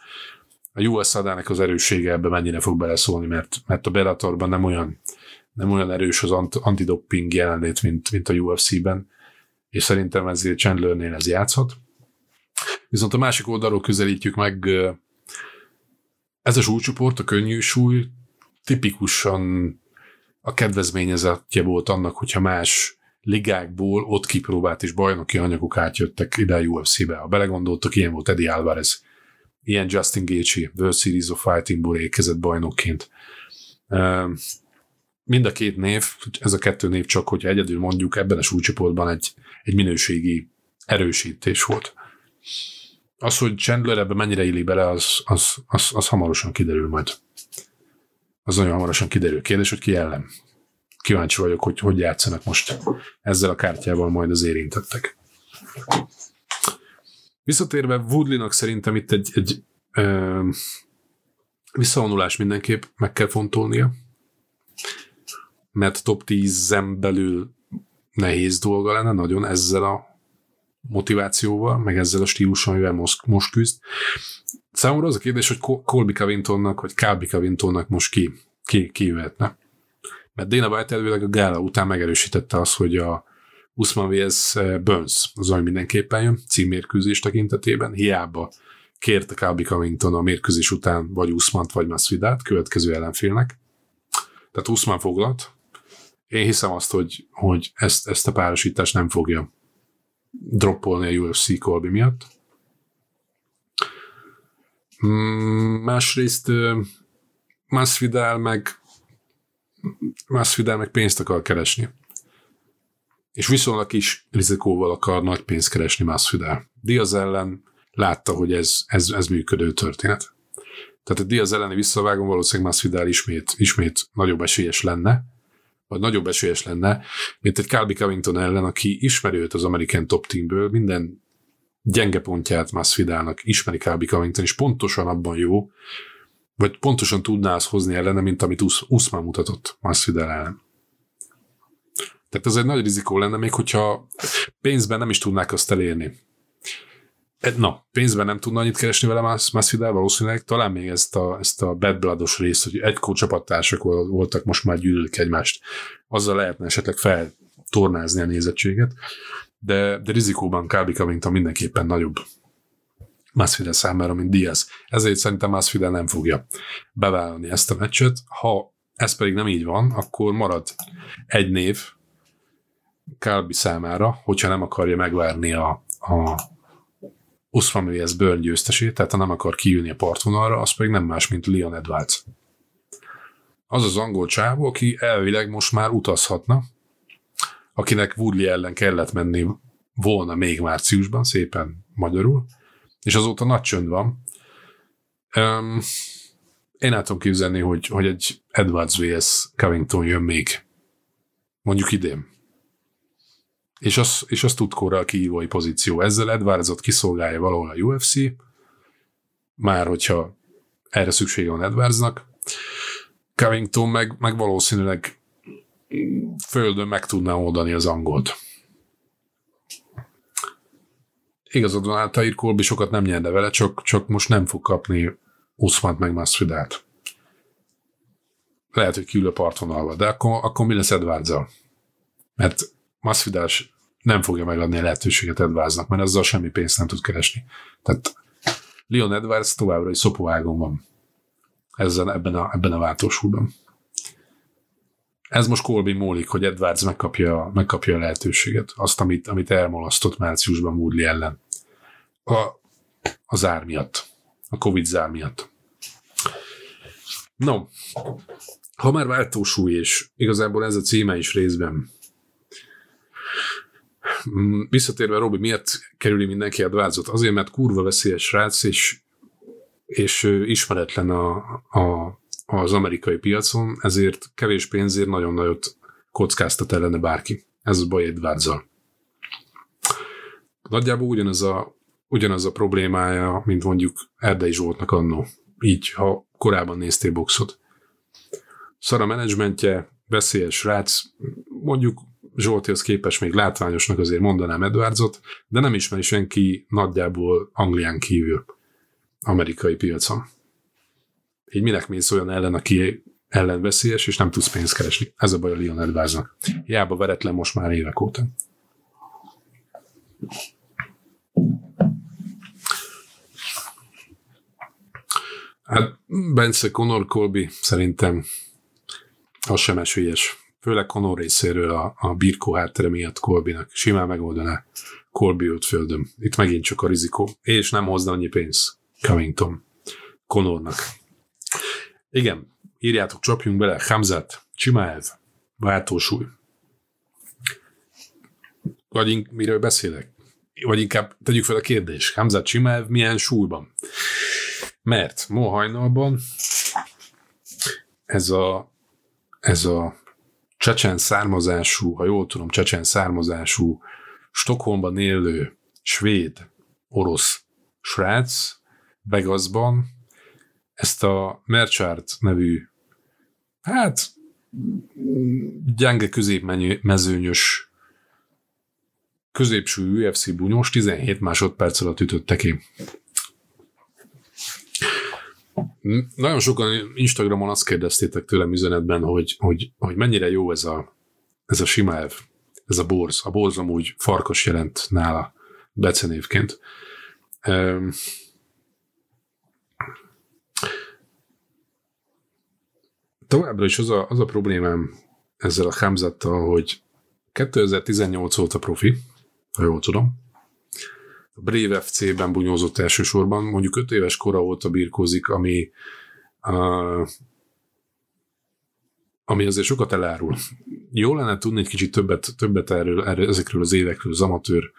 a US adának az erőssége ebbe mennyire fog beleszólni, mert, mert a Bellatorban nem olyan, nem olyan erős az antidoping jelenlét, mint, mint a UFC-ben, és szerintem ezért Chandlernél ez játszhat. Viszont a másik oldalról közelítjük meg ez a súlycsoport, a könnyű súly tipikusan a kedvezményezetje volt annak, hogyha más ligákból ott kipróbált és bajnoki anyagok átjöttek ide a UFC-be. Ha belegondoltak, ilyen volt Eddie Alvarez, ilyen Justin Gaethje, World Series of Fightingból érkezett bajnokként. Mind a két név, ez a kettő név csak, hogyha egyedül mondjuk ebben a súlycsoportban egy, egy minőségi erősítés volt. Az, hogy Chandler ebbe mennyire illik bele, az, az, az, az hamarosan kiderül majd. Az nagyon hamarosan kiderül. Kérdés, hogy ki ellen. Kíváncsi vagyok, hogy hogy játszanak most ezzel a kártyával majd az érintettek. Visszatérve Woodley-nak szerintem itt egy, egy ö, visszavonulás mindenképp meg kell fontolnia, mert top 10-en belül nehéz dolga lenne nagyon ezzel a motivációval, meg ezzel a stílussal, amivel most, most küzd. Számomra az a kérdés, hogy Colby Covingtonnak, vagy Calby Covingtonnak most ki, ki, ki jöhetne. Mert Dana White elvileg a gála után megerősítette azt, hogy a Usman vs. Burns az, ami mindenképpen jön, címmérkőzés tekintetében. Hiába kérte Calby Covington a mérkőzés után vagy Usmant, vagy Masvidát következő ellenfélnek. Tehát Usman foglalt. Én hiszem azt, hogy, hogy ezt, ezt a párosítást nem fogja droppolni a UFC Colby miatt. Mm, másrészt Masvidal meg Masvidal meg pénzt akar keresni. És viszonylag kis rizikóval akar nagy pénzt keresni Masvidal. Diaz ellen látta, hogy ez, ez, ez működő történet. Tehát a Diaz elleni visszavágom valószínűleg Masvidal ismét, ismét nagyobb esélyes lenne, vagy nagyobb esélyes lenne, mint egy Calby Covington ellen, aki ismeri őt az American Top Teamből, minden gyenge pontját Masvidalnak ismeri Calby Covington, és pontosan abban jó, vagy pontosan tudná azt hozni ellene, mint amit Usman mutatott Masvidal ellen. Tehát ez egy nagy rizikó lenne, még hogyha pénzben nem is tudnák azt elérni. Na, pénzben nem tudna annyit keresni vele Masvidal valószínűleg, talán még ezt a, ezt a bad bloodos részt, hogy egy csapattársak voltak, most már gyűlölik egymást, azzal lehetne esetleg feltornázni a nézettséget, de, de rizikóban Kábi Covington mindenképpen nagyobb Masvidal számára, mint Diaz. Ezért szerintem Masvidal nem fogja bevállalni ezt a meccset. Ha ez pedig nem így van, akkor marad egy név Kálbi számára, hogyha nem akarja megvárni a, a Usman vs. Burn győztesét, tehát ha nem akar kijönni a partvonalra, az pedig nem más, mint Leon Edwards. Az az angol csávó, aki elvileg most már utazhatna, akinek Woodley ellen kellett menni volna még márciusban, szépen magyarul, és azóta nagy csönd van. Um, én el tudom képzelni, hogy, hogy egy Edwards vs. Covington jön még mondjuk idén és az, és az tudkóra a kihívói pozíció. Ezzel Edwardsot kiszolgálja valahol a UFC, már hogyha erre szüksége van Edwardsnak. Covington meg, meg valószínűleg földön meg tudná oldani az angolt. Igazad van, Altair Colby sokat nem nyerne vele, csak, csak most nem fog kapni Usmant meg Masvidát. Lehet, hogy kiül a partvonalba, de akkor, akkor mi lesz edwards -al? Mert Masvidal nem fogja megadni a lehetőséget Edwardsnak, mert azzal semmi pénzt nem tud keresni. Tehát Leon Edwards továbbra is szopóágon van ezzel, ebben a, ebben a váltósúban. Ez most Colby múlik, hogy Edwards megkapja, megkapja a lehetőséget, azt, amit, amit elmolasztott márciusban Woodley ellen. A, a zár miatt. A Covid zár miatt. No, ha már váltósúly, és igazából ez a címe is részben. Mm, Visszatérve, Robi, miért kerüli mindenki dvázot? Azért, mert kurva veszélyes srác, és, és ismeretlen a, a, az amerikai piacon, ezért kevés pénzért nagyon nagyot kockáztat ellene bárki. Ez a baj dvázzal. Nagyjából ugyanaz a, ugyanaz a problémája, mint mondjuk Erdei Zsoltnak annó. Így, ha korábban néztél boxot. Szar a menedzsmentje, veszélyes rác, mondjuk Zsoltihoz képest még látványosnak azért mondanám Edwardsot, de nem ismeri senki nagyjából Anglián kívül amerikai piacon. Így minek mész olyan ellen, aki ellen veszélyes, és nem tudsz pénzt keresni. Ez a baj a Leon Edwardsnak. Hiába veretlen most már évek óta. Hát Bence Conor Colby szerintem az sem esélyes. Főleg Conor részéről a, a birkó háttere miatt Colbynak. Simán megoldaná Colby őt földön. Itt megint csak a rizikó. És nem hozna annyi pénz Covington Conornak. Igen, írjátok, csapjunk bele. Hamzat, Csimáev, váltósúly. Vagy in- miről beszélek? Vagy inkább tegyük fel a kérdést. Hamzat Csimáev milyen súlyban? Mert ma hajnalban ez a, ez a csecsen származású, ha jól tudom, csecsen származású, Stockholmban élő svéd, orosz srác Vegasban ezt a Merchart nevű, hát gyenge középmezőnyös középső UFC bunyós 17 másodperc alatt ütötte ki. Nagyon sokan Instagramon azt kérdeztétek tőlem üzenetben, hogy, hogy, hogy mennyire jó ez a, ez a Simaev, ez a borz. A borz amúgy farkas jelent nála becenévként. Továbbra is az a, az a problémám ezzel a Hamzattal, hogy 2018 óta profi, ha jól tudom, a Brave FC-ben bunyózott elsősorban, mondjuk 5 éves kora óta birkózik, ami uh, ami azért sokat elárul. Jó lenne tudni egy kicsit többet, többet erről, erről, ezekről az évekről, az amatőr,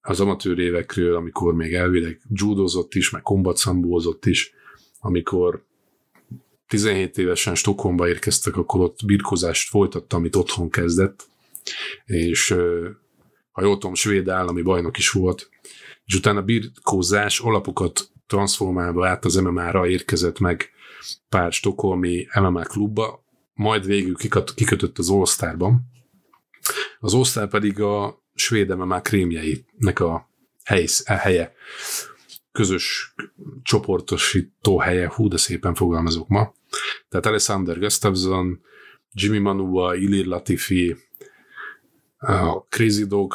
az amatőr évekről, amikor még elvileg judozott is, meg kombatszambózott is, amikor 17 évesen Stockholmba érkeztek, akkor ott birkozást folytatta, amit otthon kezdett, és ha jól tudom, svéd állami bajnok is volt, és utána birkózás alapokat transformálva át az MMA-ra érkezett meg pár stokholmi MMA klubba, majd végül kikötött az All-Starban. Az All-Star pedig a svéd MMA krémjeinek a, hely, a helye, közös csoportosító helye, hú, de szépen fogalmazok ma. Tehát Alexander Gustafsson, Jimmy Manua, Ilir Latifi, a Crazy Dog,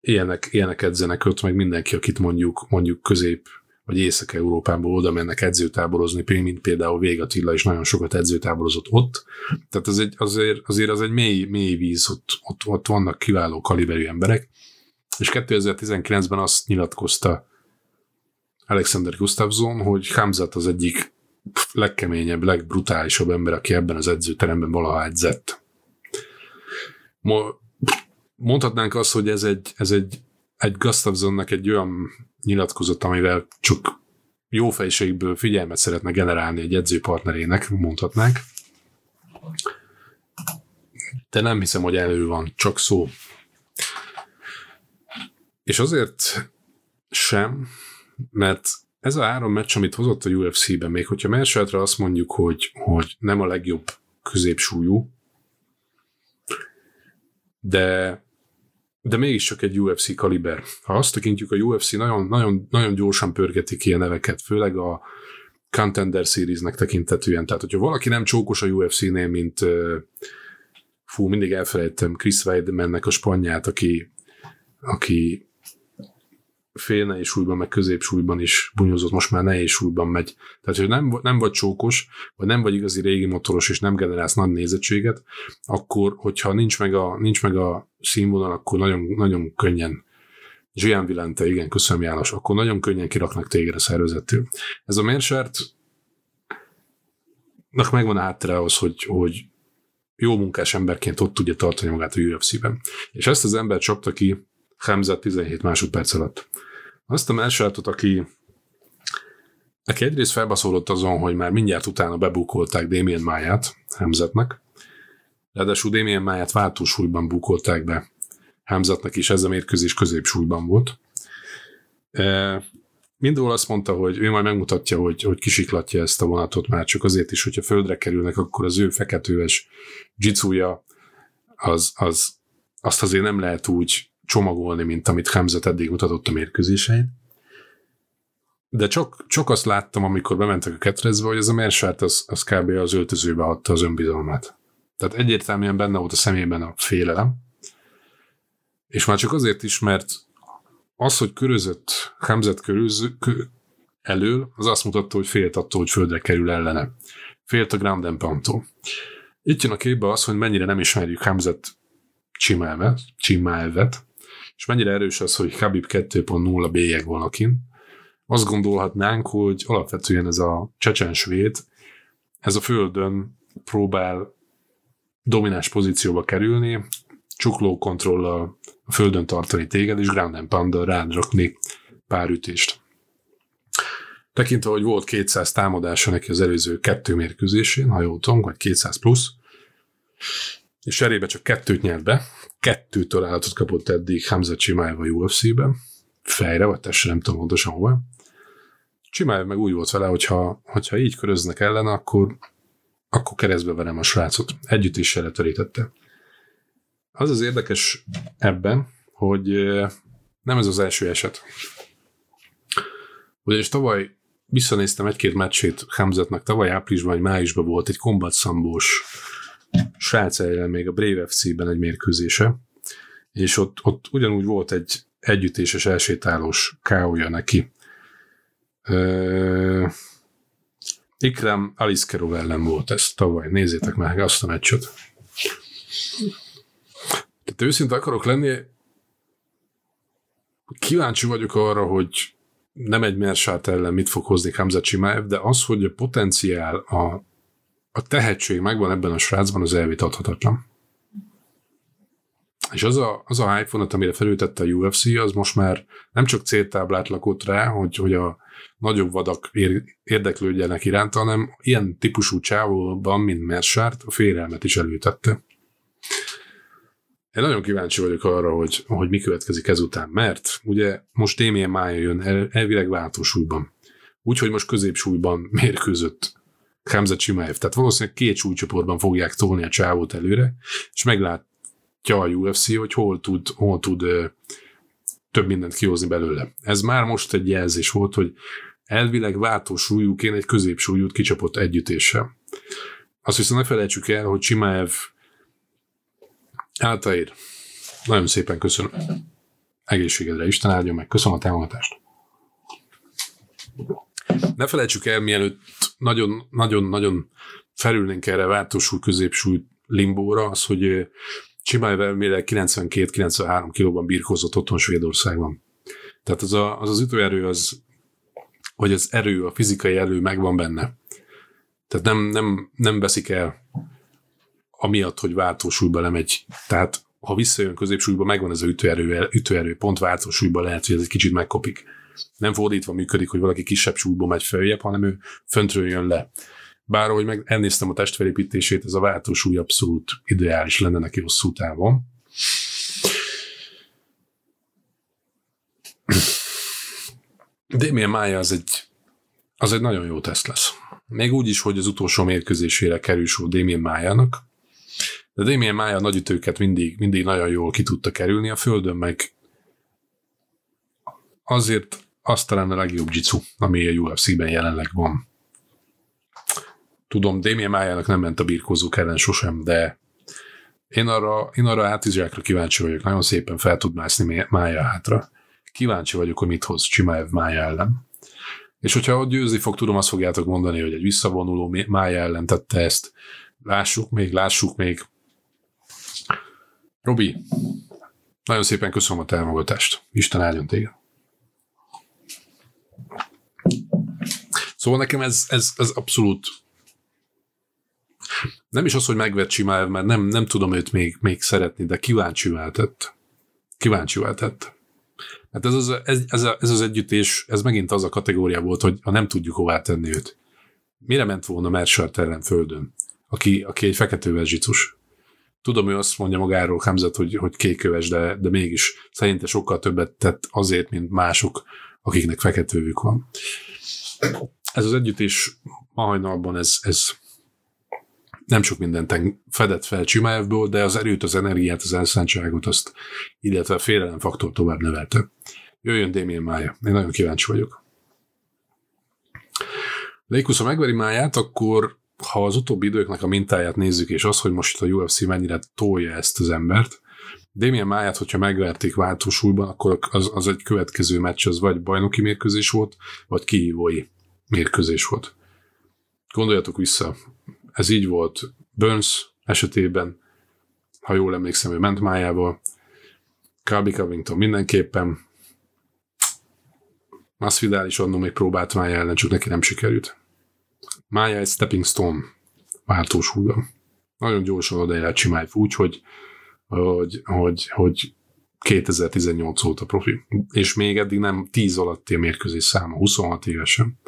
ilyenek, ilyenek edzenek ott, meg mindenki, akit mondjuk, mondjuk közép vagy Észak-Európából oda mennek edzőtáborozni, mint például Vég Attila is nagyon sokat edzőtáborozott ott. Tehát az egy, azért, azért az egy mély, mély víz, ott, ott, ott vannak kiváló kaliberű emberek. És 2019-ben azt nyilatkozta Alexander Gustafsson, hogy Hamzat az egyik legkeményebb, legbrutálisabb ember, aki ebben az edzőteremben valaha edzett. Mondhatnánk azt, hogy ez egy, ez egy, egy Gustafssonnak egy olyan nyilatkozat, amivel csak jó fejségből figyelmet szeretne generálni egy edzőpartnerének, mondhatnánk. De nem hiszem, hogy elő van, csak szó. És azért sem, mert ez a három meccs, amit hozott a UFC-ben, még hogyha Merseltre azt mondjuk, hogy, hogy nem a legjobb középsúlyú, de de mégiscsak egy UFC kaliber. Ha azt tekintjük, a UFC nagyon, nagyon, nagyon gyorsan pörgeti ki a neveket, főleg a Contender Series-nek tekintetően. Tehát, hogyha valaki nem csókos a UFC-nél, mint fú, mindig elfelejtem Chris Weidmannek a spanyát, aki, aki fél nehéz súlyban, meg középsúlyban is bunyozott, most már nehéz súlyban megy. Tehát, hogy nem, nem vagy csókos, vagy nem vagy igazi régi motoros, és nem generálsz nagy nézettséget, akkor, hogyha nincs meg a, nincs meg a színvonal, akkor nagyon, nagyon könnyen Gian Vilente, igen, köszönöm János, akkor nagyon könnyen kiraknak téged a szervezettől. Ez a mérsert megvan a háttere ahhoz, hogy, hogy jó munkás emberként ott tudja tartani magát a UFC-ben. És ezt az ember csapta ki Hamzat 17 másodperc alatt. Azt a Mersátot, aki aki egyrészt felbaszolott azon, hogy már mindjárt utána bebukolták Damien Máját Hemzetnek, ráadásul Damien Máját váltósúlyban bukolták be Hemzetnek is, ez a mérkőzés középsúlyban volt. E, Mindól azt mondta, hogy ő majd megmutatja, hogy, hogy kisiklatja ezt a vonatot már csak azért is, hogyha földre kerülnek, akkor az ő feketőves dzsicúja az, az, azt azért nem lehet úgy csomagolni, mint amit Hamzat eddig mutatott a mérkőzésein. De csak, csak azt láttam, amikor bementek a ketrezbe, hogy ez a Mersárt az, az kb. az öltözőbe adta az önbizalmát. Tehát egyértelműen benne volt a szemében a félelem, és már csak azért is, mert az, hogy körözött Hamzat köröző, kö, elől, az azt mutatta, hogy félt attól, hogy földre kerül ellene. Félt a Grand Poundtól. Itt jön a képbe az, hogy mennyire nem ismerjük Hamzat Csimávet, Csimávet, és mennyire erős az, hogy Habib 2.0 bélyeg valakin. Azt gondolhatnánk, hogy alapvetően ez a csecsen svéd, ez a földön próbál domináns pozícióba kerülni, csukló kontrollal a földön tartani téged, és ground and pound rád rakni pár ütést. Tekintve, hogy volt 200 támadása neki az előző kettő mérkőzésén, ha jól tudom, vagy 200 plusz, és cserébe csak kettőt nyert be, kettő találatot kapott eddig Hamza Chimaev a UFC-ben, fejre, vagy testre, nem tudom pontosan hova. Chimaev meg úgy volt vele, hogyha, hogyha így köröznek ellen, akkor, akkor keresztbe verem a srácot. Is letörítette. Az az érdekes ebben, hogy nem ez az első eset. Ugyanis tavaly visszanéztem egy-két meccsét Hamzetnek, tavaly áprilisban vagy májusban volt egy Combat Szambós srác ellen még a Brave FC-ben egy mérkőzése, és ott, ott ugyanúgy volt egy együttéses elsétálós káója neki. Uh, Ikram Aliskerov ellen volt ez tavaly. Nézzétek meg azt a meccset. Tehát őszinte akarok lenni, kíváncsi vagyok arra, hogy nem egy mersát ellen mit fog hozni Hamza Csimáev, de az, hogy a potenciál, a, a tehetség megvan ebben a srácban, az elvitathatatlan. És az a, az a vonat, amire felültette a UFC, az most már nem csak céltáblát lakott rá, hogy, hogy a nagyobb vadak ér, érdeklődjenek iránta, hanem ilyen típusú csávóban, mint Mersárt, a félelmet is előtette. Én nagyon kíváncsi vagyok arra, hogy, hogy mi következik ezután, mert ugye most Damien Mája jön el, elvileg váltósúlyban. Úgyhogy most középsúlyban mérkőzött Hamza Csimáev. Tehát valószínűleg két súlycsoportban fogják tolni a csávót előre, és meglátja a UFC, hogy hol tud, hol tud több mindent kihozni belőle. Ez már most egy jelzés volt, hogy elvileg váltósúlyúként egy középsúlyút kicsapott együttéssel. Azt viszont ne felejtsük el, hogy Csimáev Áltair, nagyon szépen köszönöm. Egészségedre, Isten áldjon meg. Köszönöm a támogatást. Ne felejtsük el, mielőtt nagyon-nagyon-nagyon felülnénk erre váltósúly középsúly limbóra, az, hogy Csimály elméleg 92-93 kilóban birkózott otthon Svédországban. Tehát az, a, az az ütőerő, az, vagy az erő, a fizikai erő megvan benne. Tehát nem, nem, nem veszik el amiatt, hogy váltósúlyba lemegy. Tehát ha visszajön középsúlyba, megvan ez a ütőerő, ütőerő pont váltósúlyba lehet, hogy ez egy kicsit megkopik. Nem fordítva működik, hogy valaki kisebb súlyba megy följebb, hanem ő föntről jön le. Bár, ahogy meg elnéztem a testfelépítését, ez a váltósúly abszolút ideális lenne neki hosszú távon. Damien Mája az egy, az egy nagyon jó teszt lesz. Még úgy is, hogy az utolsó mérkőzésére kerül sor Damien Májának, de Damien Mája nagyütőket mindig, mindig nagyon jól ki tudta kerülni, a földön meg azért azt talán a legjobb jitsu, ami a UFC-ben jelenleg van. Tudom, Damien Májának nem ment a birkózók ellen sosem, de én arra, én arra átizsákra kíváncsi vagyok. Nagyon szépen fel tud mászni Mája hátra. Kíváncsi vagyok, hogy mit hoz Csimáev Mája ellen. És hogyha ott győzni fog, tudom, azt fogjátok mondani, hogy egy visszavonuló Mája ellen tette ezt. Lássuk még, lássuk még. Robi, nagyon szépen köszönöm a támogatást. Isten áldjon téged. Szóval nekem ez, ez, ez abszolút nem is az, hogy megvett Csimáev, mert nem, nem tudom őt még, még szeretni, de kíváncsi váltett. Kíváncsi váltett. Hát ez az, ez, ez, ez az együttés, ez megint az a kategória volt, hogy ha nem tudjuk hová tenni őt. Mire ment volna Mersart ellen földön, aki, aki egy feketőves zsicus? Tudom, ő azt mondja magáról Hamzat, hogy, hogy kéköves, de, de mégis szerinte sokkal többet tett azért, mint mások, akiknek feketővük van. Ez az együttés ma hajnalban ez, ez nem sok mindent fedett fel Csimáevből, de az erőt, az energiát, az elszántságot, azt, illetve a félelemfaktor tovább növelte. Jöjjön Damien Mája. Én nagyon kíváncsi vagyok. Lékusz, ha megveri Máját, akkor ha az utóbbi időknek a mintáját nézzük, és az, hogy most a UFC mennyire tolja ezt az embert, Damien Máját, hogyha megverték váltósúlyban, akkor az, az egy következő meccs, az vagy bajnoki mérkőzés volt, vagy kihívói mérkőzés volt. Gondoljatok vissza, ez így volt Burns esetében, ha jól emlékszem, ő ment májával, Kirby Covington mindenképpen, Masvidal is annól még próbált Mája ellen, csak neki nem sikerült. Mája egy stepping stone váltós húga. Nagyon gyorsan odaér csinálj úgy, hogy, hogy, hogy, hogy 2018 óta profi. És még eddig nem 10 alatti a mérkőzés száma, 26 évesen.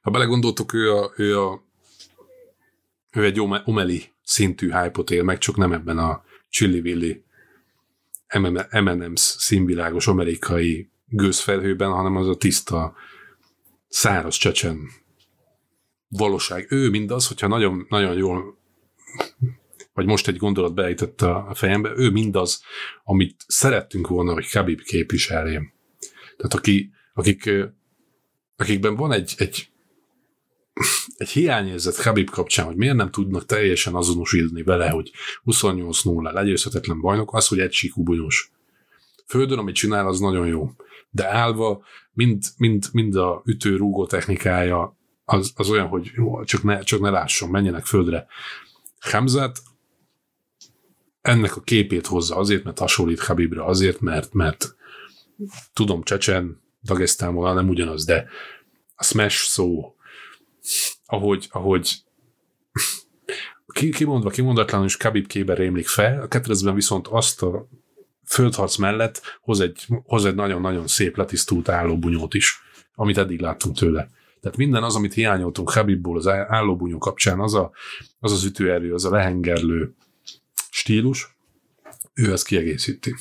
Ha belegondoltok, ő, a, ő, a, ő egy omeli szintű hype él meg, csak nem ebben a chili-villi M&M's színvilágos amerikai gőzfelhőben, hanem az a tiszta, száraz csecsen valóság. Ő mindaz, hogyha nagyon, nagyon jól vagy most egy gondolat beejtett a fejembe, ő mindaz, amit szerettünk volna, hogy Khabib képviseljen. Tehát aki, akik, akikben van egy, egy, egy hiányérzet Khabib kapcsán, hogy miért nem tudnak teljesen azonosítani vele, hogy 28-0 legyőzhetetlen bajnok, az, hogy egy síkú bunyós. Földön, amit csinál, az nagyon jó. De állva mind, mind, mind a ütő-rúgó technikája az, az olyan, hogy jó, csak, ne, csak ne lásson, menjenek földre. Hamzat ennek a képét hozza azért, mert hasonlít Habibra, azért, mert, mert tudom, Csecsen, Dagestánból nem ugyanaz, de a smash szó, ahogy, ahogy kimondva, kimondatlanul is Khabib kébe rémlik fel, a ketrezben viszont azt a földharc mellett hoz egy, hoz egy nagyon-nagyon szép letisztult állóbunyót is, amit eddig láttunk tőle. Tehát minden az, amit hiányoltunk Habibból az állóbunyó kapcsán, az, a, az az ütőerő, az a lehengerlő stílus, ő ezt kiegészíti.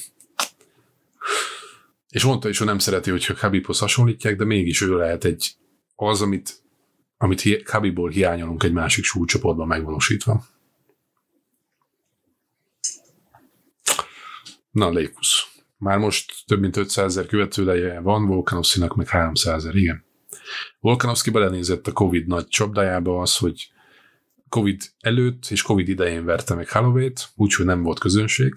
És mondta is, hogy nem szereti, hogyha Habibhoz hasonlítják, de mégis ő lehet egy az, amit, amit Habibból hiányolunk egy másik súlycsoportban megvalósítva. Na, Lékusz. Már most több mint 500 ezer követőleje van, Volkanovszkinak meg 300 ezer, igen. Volkanovszki belenézett a Covid nagy csapdájába az, hogy Covid előtt és Covid idején verte meg Holloway-t, úgyhogy nem volt közönség,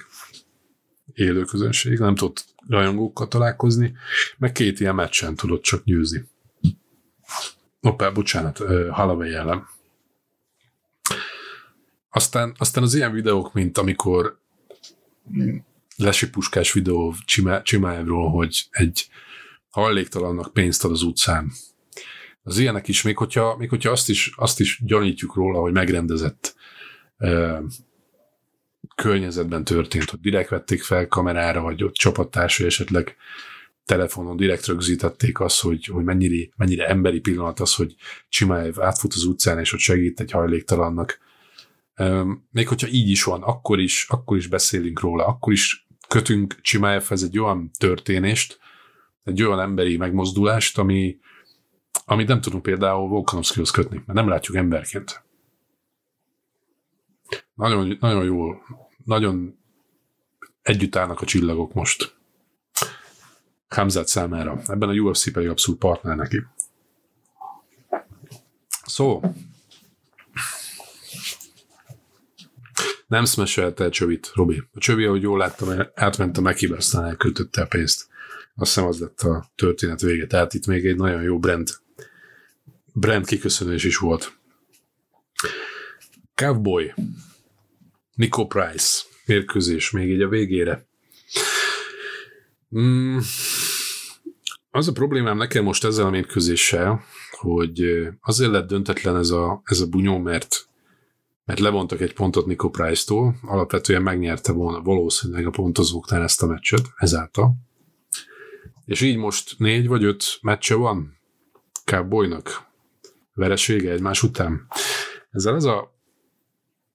élő közönség, nem tudott rajongókkal találkozni, meg két ilyen meccsen tudott csak győzni. Hoppá, bocsánat, Holloway ellen. Aztán, aztán az ilyen videók, mint amikor lesipuskás videó Csimáevról, hogy egy hajléktalannak pénzt ad az utcán. Az ilyenek is, még hogyha, még hogyha azt, is, azt is gyanítjuk róla, hogy megrendezett ö, környezetben történt, hogy direkt vették fel kamerára, vagy ott csapattársai esetleg telefonon direkt rögzítették azt, hogy, hogy mennyire, mennyire emberi pillanat az, hogy Csimáev átfut az utcán, és hogy segít egy hajléktalannak. Még hogyha így is van, akkor is, akkor is beszélünk róla, akkor is kötünk Csimáevhez egy olyan történést, egy olyan emberi megmozdulást, ami, amit nem tudunk például Volkanovszkihoz kötni, mert nem látjuk emberként. Nagyon, nagyon jól, nagyon együtt állnak a csillagok most. Hamzat számára. Ebben a UFC pedig abszolút partner neki. Szó. Nem smashelte a csövit, Robi. A csövi, ahogy jól láttam, átment a Mekibe, aztán elköltötte a pénzt. Azt hiszem az lett a történet vége. Tehát itt még egy nagyon jó brand, brand kiköszönés is volt. Cowboy. Nico Price. Mérkőzés még így a végére. Mm, az a problémám nekem most ezzel a mérkőzéssel, hogy azért lett döntetlen ez a, ez a bunyó, mert mert levontak egy pontot Nico Price-tól, alapvetően megnyerte volna valószínűleg a pontozóknál ezt a meccset ezáltal. És így most négy vagy öt meccse van Cowboynak veresége egymás után. Ezzel az a,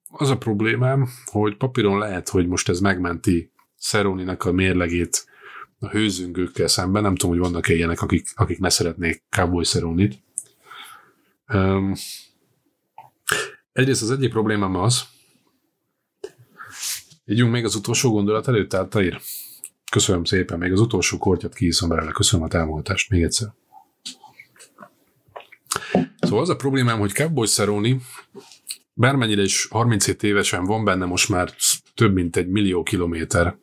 az a problémám, hogy papíron lehet, hogy most ez megmenti Szeroninek a mérlegét a hőzüngőkkel szemben. Nem tudom, hogy vannak-e ilyenek, akik, akik ne szeretnék Cowboy Szeronit. Um, egyrészt az egyik problémám az, Ígyunk még az utolsó gondolat előtt, tehát Tair. Köszönöm szépen, még az utolsó kortyat kiiszom belőle. Köszönöm a támogatást még egyszer. Szóval az a problémám, hogy Cowboy Cerrone bármennyire is 37 évesen van benne most már több mint egy millió kilométer,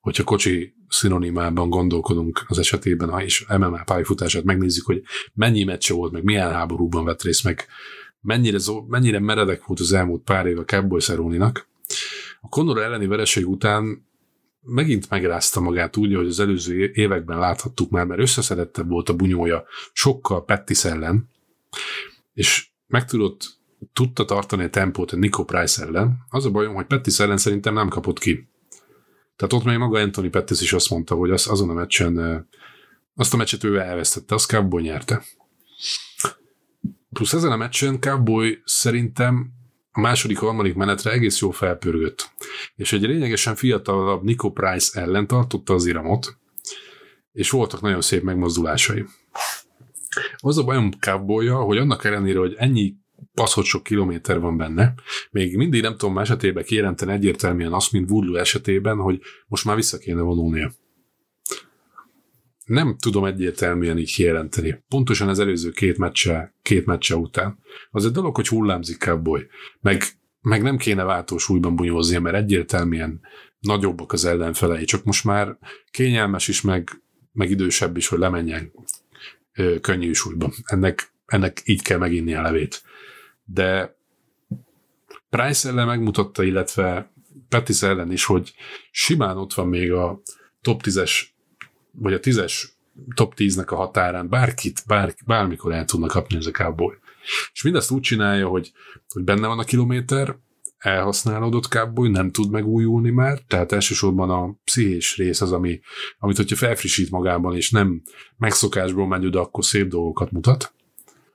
hogyha kocsi szinonimában gondolkodunk az esetében, ha is MMA pályafutását megnézzük, hogy mennyi meccse volt, meg milyen háborúban vett részt, meg mennyire, mennyire meredek volt az elmúlt pár év a Cowboy Cerrone-nak. A Conor elleni vereség után megint megrázta magát úgy, hogy az előző években láthattuk már, mert összeszedettebb volt a bunyója sokkal Pettis ellen, és meg tudott, tudta tartani a tempót a Nico Price ellen. Az a bajom, hogy Pettis ellen szerintem nem kapott ki. Tehát ott még maga Anthony Pettis is azt mondta, hogy az, azon a meccsen azt a meccset ő elvesztette, azt Cowboy nyerte. Plusz ezen a meccsen Cowboy szerintem a második, harmadik menetre egész jól felpörgött. És egy lényegesen fiatalabb Nico Price ellen tartotta az iramot, és voltak nagyon szép megmozdulásai. Az a bajom cowboy hogy annak ellenére, hogy ennyi baszott sok kilométer van benne, még mindig nem tudom esetében kijelenteni egyértelműen azt, mint Woodley esetében, hogy most már vissza kéne vonulnia. Nem tudom egyértelműen így kijelenteni. Pontosan az előző két meccse, két meccse után. Az egy dolog, hogy hullámzik cowboy, meg, meg nem kéne váltós újban bunyóznia, mert egyértelműen nagyobbak az ellenfelei, csak most már kényelmes is, meg, meg idősebb is, hogy lemenjen könnyű súlyban. Ennek, ennek így kell meginni a levét. De Price ellen megmutatta, illetve Pettis ellen is, hogy simán ott van még a top 10-es, vagy a 10-es top 10-nek a határán, bárkit, bár, bármikor el tudnak kapni ez a cowboy. És mindezt úgy csinálja, hogy, hogy benne van a kilométer, elhasználódott cowboy, nem tud megújulni már, tehát elsősorban a pszichés rész az, ami, amit hogyha felfrissít magában, és nem megszokásból megy oda, akkor szép dolgokat mutat.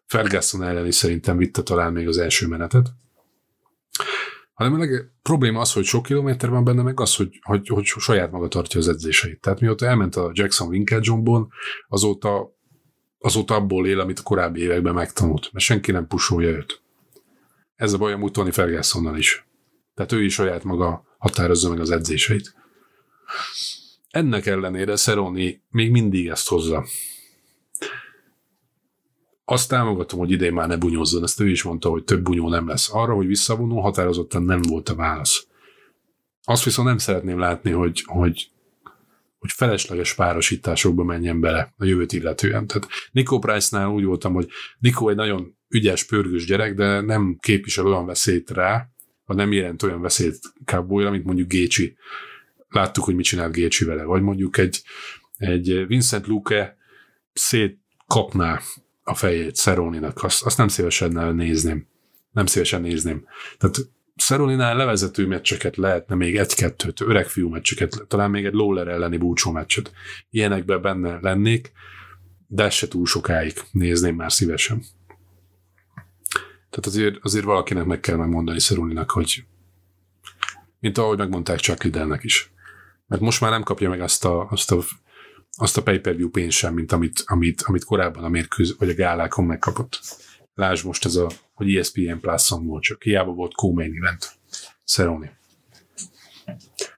Ferguson ellen is szerintem vitte talán még az első menetet. Hanem a leg- probléma az, hogy sok kilométer van benne, meg az, hogy, hogy, hogy saját maga tartja az edzéseit. Tehát mióta elment a Jackson Winklejohnból, azóta, azóta abból él, amit a korábbi években megtanult, mert senki nem pusolja őt. Ez a baj amúgy Tony Fergusonnal is. Tehát ő is saját maga határozza meg az edzéseit. Ennek ellenére Szeroni még mindig ezt hozza. Azt támogatom, hogy idén már ne bunyózzon, ezt ő is mondta, hogy több bunyó nem lesz. Arra, hogy visszavonul, határozottan nem volt a válasz. Azt viszont nem szeretném látni, hogy, hogy, hogy felesleges párosításokba menjen bele a jövőt illetően. Tehát Nico Price-nál úgy voltam, hogy Nico egy nagyon ügyes, pörgős gyerek, de nem képvisel olyan veszélyt rá, vagy nem jelent olyan veszélyt cowboy mint mondjuk Gécsi. Láttuk, hogy mit csinált Gécsi vele. Vagy mondjuk egy, egy Vincent Luke szétkapná a fejét Szeróninak, azt, azt nem szívesen nézném. Nem szívesen nézném. Tehát Szeroninál levezető meccseket lehetne még egy-kettőt, öreg fiú meccseket, talán még egy Lawler elleni búcsú meccset. Ilyenekben benne lennék, de se túl sokáig nézném már szívesen. Tehát azért, azért valakinek meg kell megmondani Szeruninak, hogy mint ahogy megmondták Chuck Liddellnek is. Mert most már nem kapja meg azt a, azt a, azt a pay-per-view pénzt sem, mint amit, amit, amit korábban a mérkőz, vagy a gálákon megkapott. Lásd most ez a, hogy ESPN Plus-on volt, csak hiába volt co-main event. Cerrone.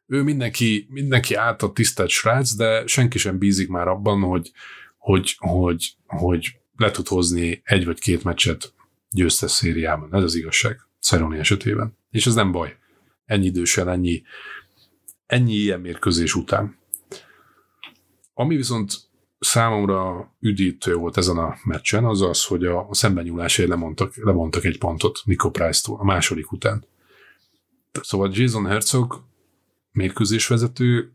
Ő mindenki, mindenki átad tisztelt srác, de senki sem bízik már abban, hogy, hogy, hogy, hogy le tud hozni egy vagy két meccset győztes szériában. Ez az igazság. Cerrone esetében. És ez nem baj. Ennyi idősen, ennyi, ennyi ilyen mérkőzés után. Ami viszont számomra üdítő volt ezen a meccsen, az az, hogy a szembenyúlásért lemondtak, lemondtak egy pontot Nico Price-tól a második után. Szóval Jason Herzog mérkőzésvezető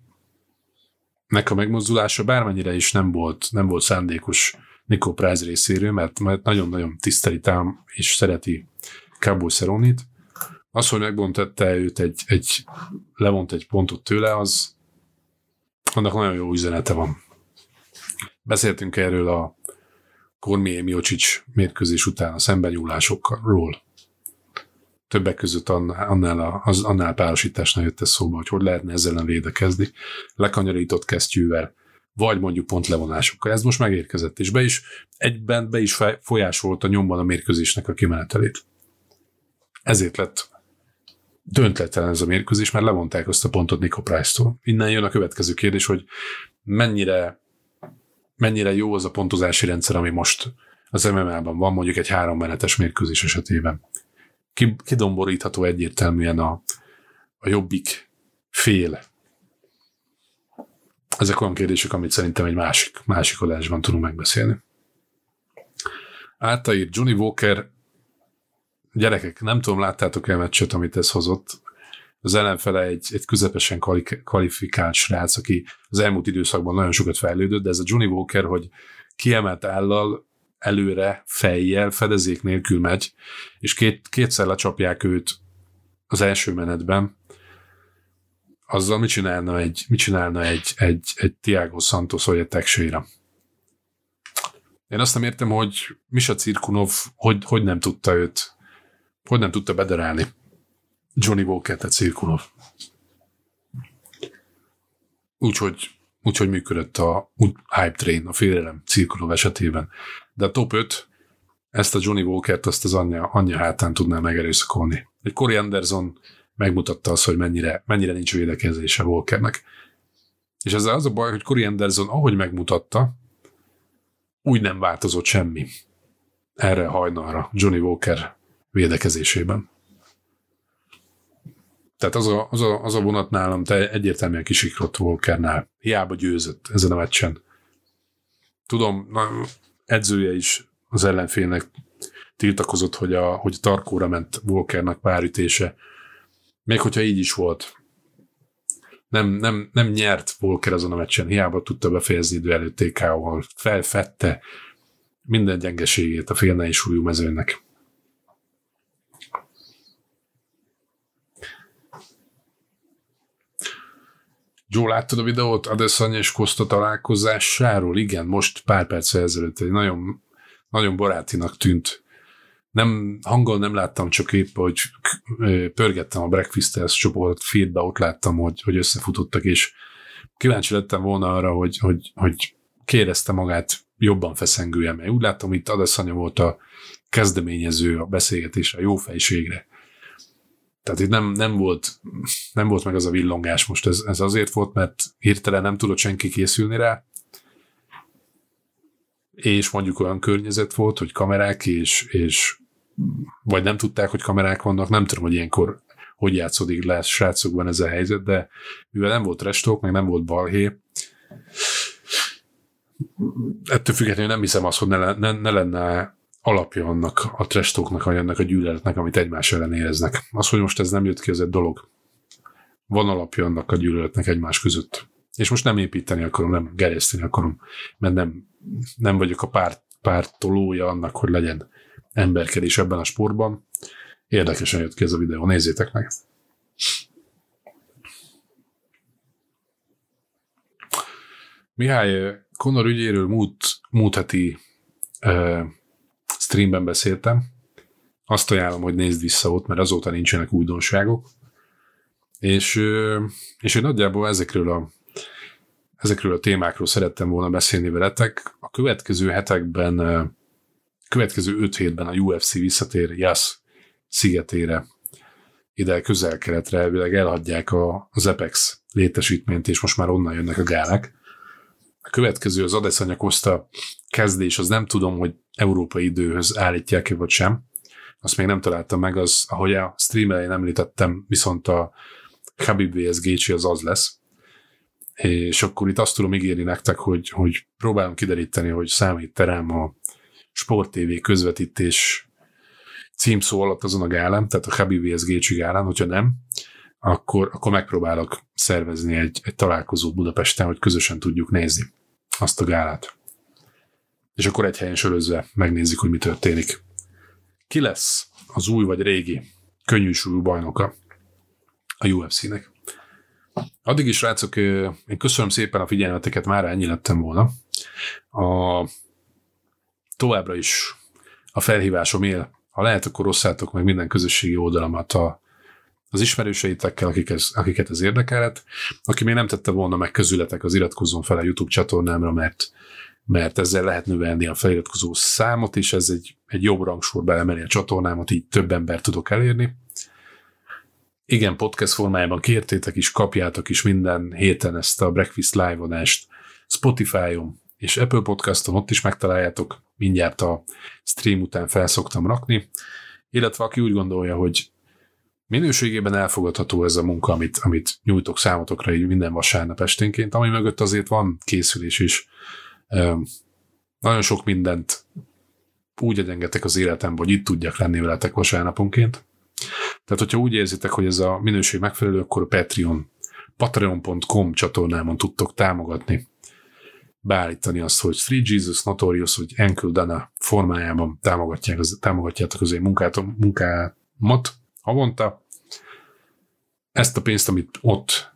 nek a megmozdulása bármennyire is nem volt, nem volt szándékos Nico Price részéről, mert, nagyon-nagyon tiszteli tám és szereti Cowboy Cerronit. Az, hogy megbontatta őt egy, egy, levont egy pontot tőle, az annak nagyon jó üzenete van. Beszéltünk erről a Kormié Miocic mérkőzés után a szembenyúlásokról. Többek között annál, a, az, annál párosításnál jött ez szóba, hogy hogy lehetne ezzel ellen védekezni, lekanyarított kesztyűvel, vagy mondjuk pont levonásokkal. Ez most megérkezett, és be is, egyben be is folyásolta nyomban a mérkőzésnek a kimenetelét. Ezért lett döntetlen ez a mérkőzés, mert levonták azt a pontot Nico Price-tól. Innen jön a következő kérdés, hogy mennyire, mennyire jó az a pontozási rendszer, ami most az MMA-ban van, mondjuk egy három menetes mérkőzés esetében. Kidomborítható egyértelműen a, a jobbik fél. Ezek olyan kérdések, amit szerintem egy másik, másik adásban tudunk megbeszélni. Áltaírt Johnny Walker gyerekek, nem tudom, láttátok-e a meccset, amit ez hozott. Az ellenfele egy, egy közepesen kvalifikált srác, aki az elmúlt időszakban nagyon sokat fejlődött, de ez a Johnny Walker, hogy kiemelt állal előre, fejjel, fedezék nélkül megy, és két, kétszer lecsapják őt az első menetben, azzal mit csinálna egy, mit csinálna egy, egy, egy Tiago Santos vagy egy Texeira? Én azt nem értem, hogy Misa Cirkunov hogy, hogy nem tudta őt hogy nem tudta bedarálni Johnny Walker, tehát Cirkulov. Úgyhogy úgyhogy működött a hype train, a félelem Cirkulov esetében. De a top 5 ezt a Johnny Walker-t azt az anyja, anyja hátán tudná megerőszakolni. Egy Corey Anderson megmutatta azt, hogy mennyire, mennyire nincs védekezése Walkernek. És ezzel az a baj, hogy Corey Anderson, ahogy megmutatta, úgy nem változott semmi erre hajnalra Johnny Walker védekezésében. Tehát az a, az a, az a vonat nálam te egyértelműen kisiklott Walkernál. Hiába győzött ezen a meccsen. Tudom, na, edzője is az ellenfélnek tiltakozott, hogy a, hogy a tarkóra ment Walkernak párütése. Még hogyha így is volt. Nem, nem, nem nyert Walker azon a meccsen, hiába tudta befejezni idő előtt TK-val. Felfette minden gyengeségét a félnei súlyú mezőnek. Joe, láttad a videót Adesanya és Costa találkozásáról? Igen, most pár perc ezelőtt egy nagyon, nagyon barátinak tűnt. Nem, hanggal nem láttam, csak épp, hogy pörgettem a Breakfast csoport feedbe, ott láttam, hogy, hogy összefutottak, és kíváncsi lettem volna arra, hogy, hogy, hogy kérdezte magát jobban feszengője, mert úgy láttam, itt Adesanya volt a kezdeményező a beszélgetésre, a jó fejségre. Tehát itt nem, nem, volt, nem volt meg az a villongás most, ez, ez azért volt, mert hirtelen nem tudott senki készülni rá, és mondjuk olyan környezet volt, hogy kamerák, és, és vagy nem tudták, hogy kamerák vannak, nem tudom, hogy ilyenkor hogy játszódik le srácokban ez a helyzet, de mivel nem volt restók, meg nem volt balhé, ettől függetlenül nem hiszem azt, hogy ne, ne, ne lenne alapja annak a trestóknak, vagy annak a gyűlöletnek, amit egymás ellen éreznek. Az, hogy most ez nem jött ki, ez egy dolog. Van alapja annak a gyűlöletnek egymás között. És most nem építeni akarom, nem gerjeszteni akarom, mert nem, nem vagyok a párt, pártolója annak, hogy legyen emberkedés ebben a sportban. Érdekesen jött ki ez a videó, nézzétek meg. Mihály Conor ügyéről múlt, múlt heti streamben beszéltem. Azt ajánlom, hogy nézd vissza ott, mert azóta nincsenek újdonságok. És, és én nagyjából ezekről a, ezekről a témákról szerettem volna beszélni veletek. A következő hetekben, következő öt hétben a UFC visszatér Jas szigetére, ide közel-keletre elvileg elhagyják az Apex létesítményt, és most már onnan jönnek a gálák. A következő az Adesanya Costa kezdés, az nem tudom, hogy európai időhöz állítják-e vagy sem. Azt még nem találtam meg, az, ahogy a stream elején említettem, viszont a Khabib vs. Gécsi az az lesz. És akkor itt azt tudom ígérni nektek, hogy, hogy próbálom kideríteni, hogy számít terem a Sport TV közvetítés címszó alatt azon a gálán, tehát a Khabib vs. Gécsi gálán, hogyha nem, akkor, akkor megpróbálok szervezni egy, egy találkozót Budapesten, hogy közösen tudjuk nézni azt a gálát. és akkor egy helyen sörözve megnézzük, hogy mi történik. Ki lesz az új vagy régi könnyűsúlyú bajnoka a UFC-nek? Addig is, rácok, én köszönöm szépen a figyelmeteket, már ennyi lettem volna. A, továbbra is a felhívásom él. Ha lehet, akkor osszátok meg minden közösségi oldalamat a, az ismerőseitekkel, akik ez, akiket ez érdekelhet. Aki még nem tette volna meg közületek, az iratkozzon fel a YouTube csatornámra, mert mert ezzel lehet növelni a feliratkozó számot, és ez egy, egy jobb rangsorba emeli a csatornámat, így több ember tudok elérni. Igen, podcast formájában kértétek is, kapjátok is minden héten ezt a Breakfast Live-adást Spotify-on és Apple Podcaston, ott is megtaláljátok, mindjárt a stream után felszoktam rakni, illetve aki úgy gondolja, hogy minőségében elfogadható ez a munka, amit, amit nyújtok számotokra így minden vasárnap esténként, ami mögött azért van készülés is, nagyon sok mindent úgy egyengetek az életemben, hogy itt tudjak lenni veletek vasárnaponként. Tehát, hogyha úgy érzitek, hogy ez a minőség megfelelő, akkor a Patreon, patreon.com csatornámon tudtok támogatni, beállítani azt, hogy Three Jesus Notorious, vagy Enkel Dana formájában támogatják támogatjátok az én munkátom, munkámat havonta. Ezt a pénzt, amit ott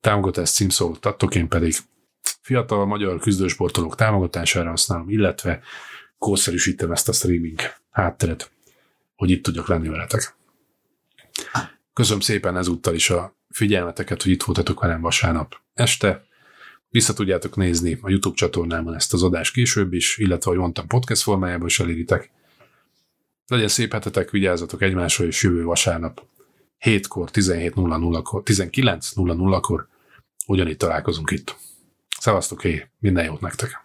támogatás címszót adtok, én pedig fiatal magyar küzdősportolók támogatására használom, illetve kószerűsítem ezt a streaming hátteret, hogy itt tudjak lenni veletek. Köszönöm szépen ezúttal is a figyelmeteket, hogy itt voltatok velem vasárnap este. Vissza tudjátok nézni a YouTube csatornámon ezt az adást később is, illetve, ahogy mondtam, podcast formájában is eléritek. Legyen szép hetetek, vigyázzatok egymásra, és jövő vasárnap 7-kor, 17.00-kor, 19.00-kor ugyanitt találkozunk itt. Szevasztok, hé, minden jót nektek!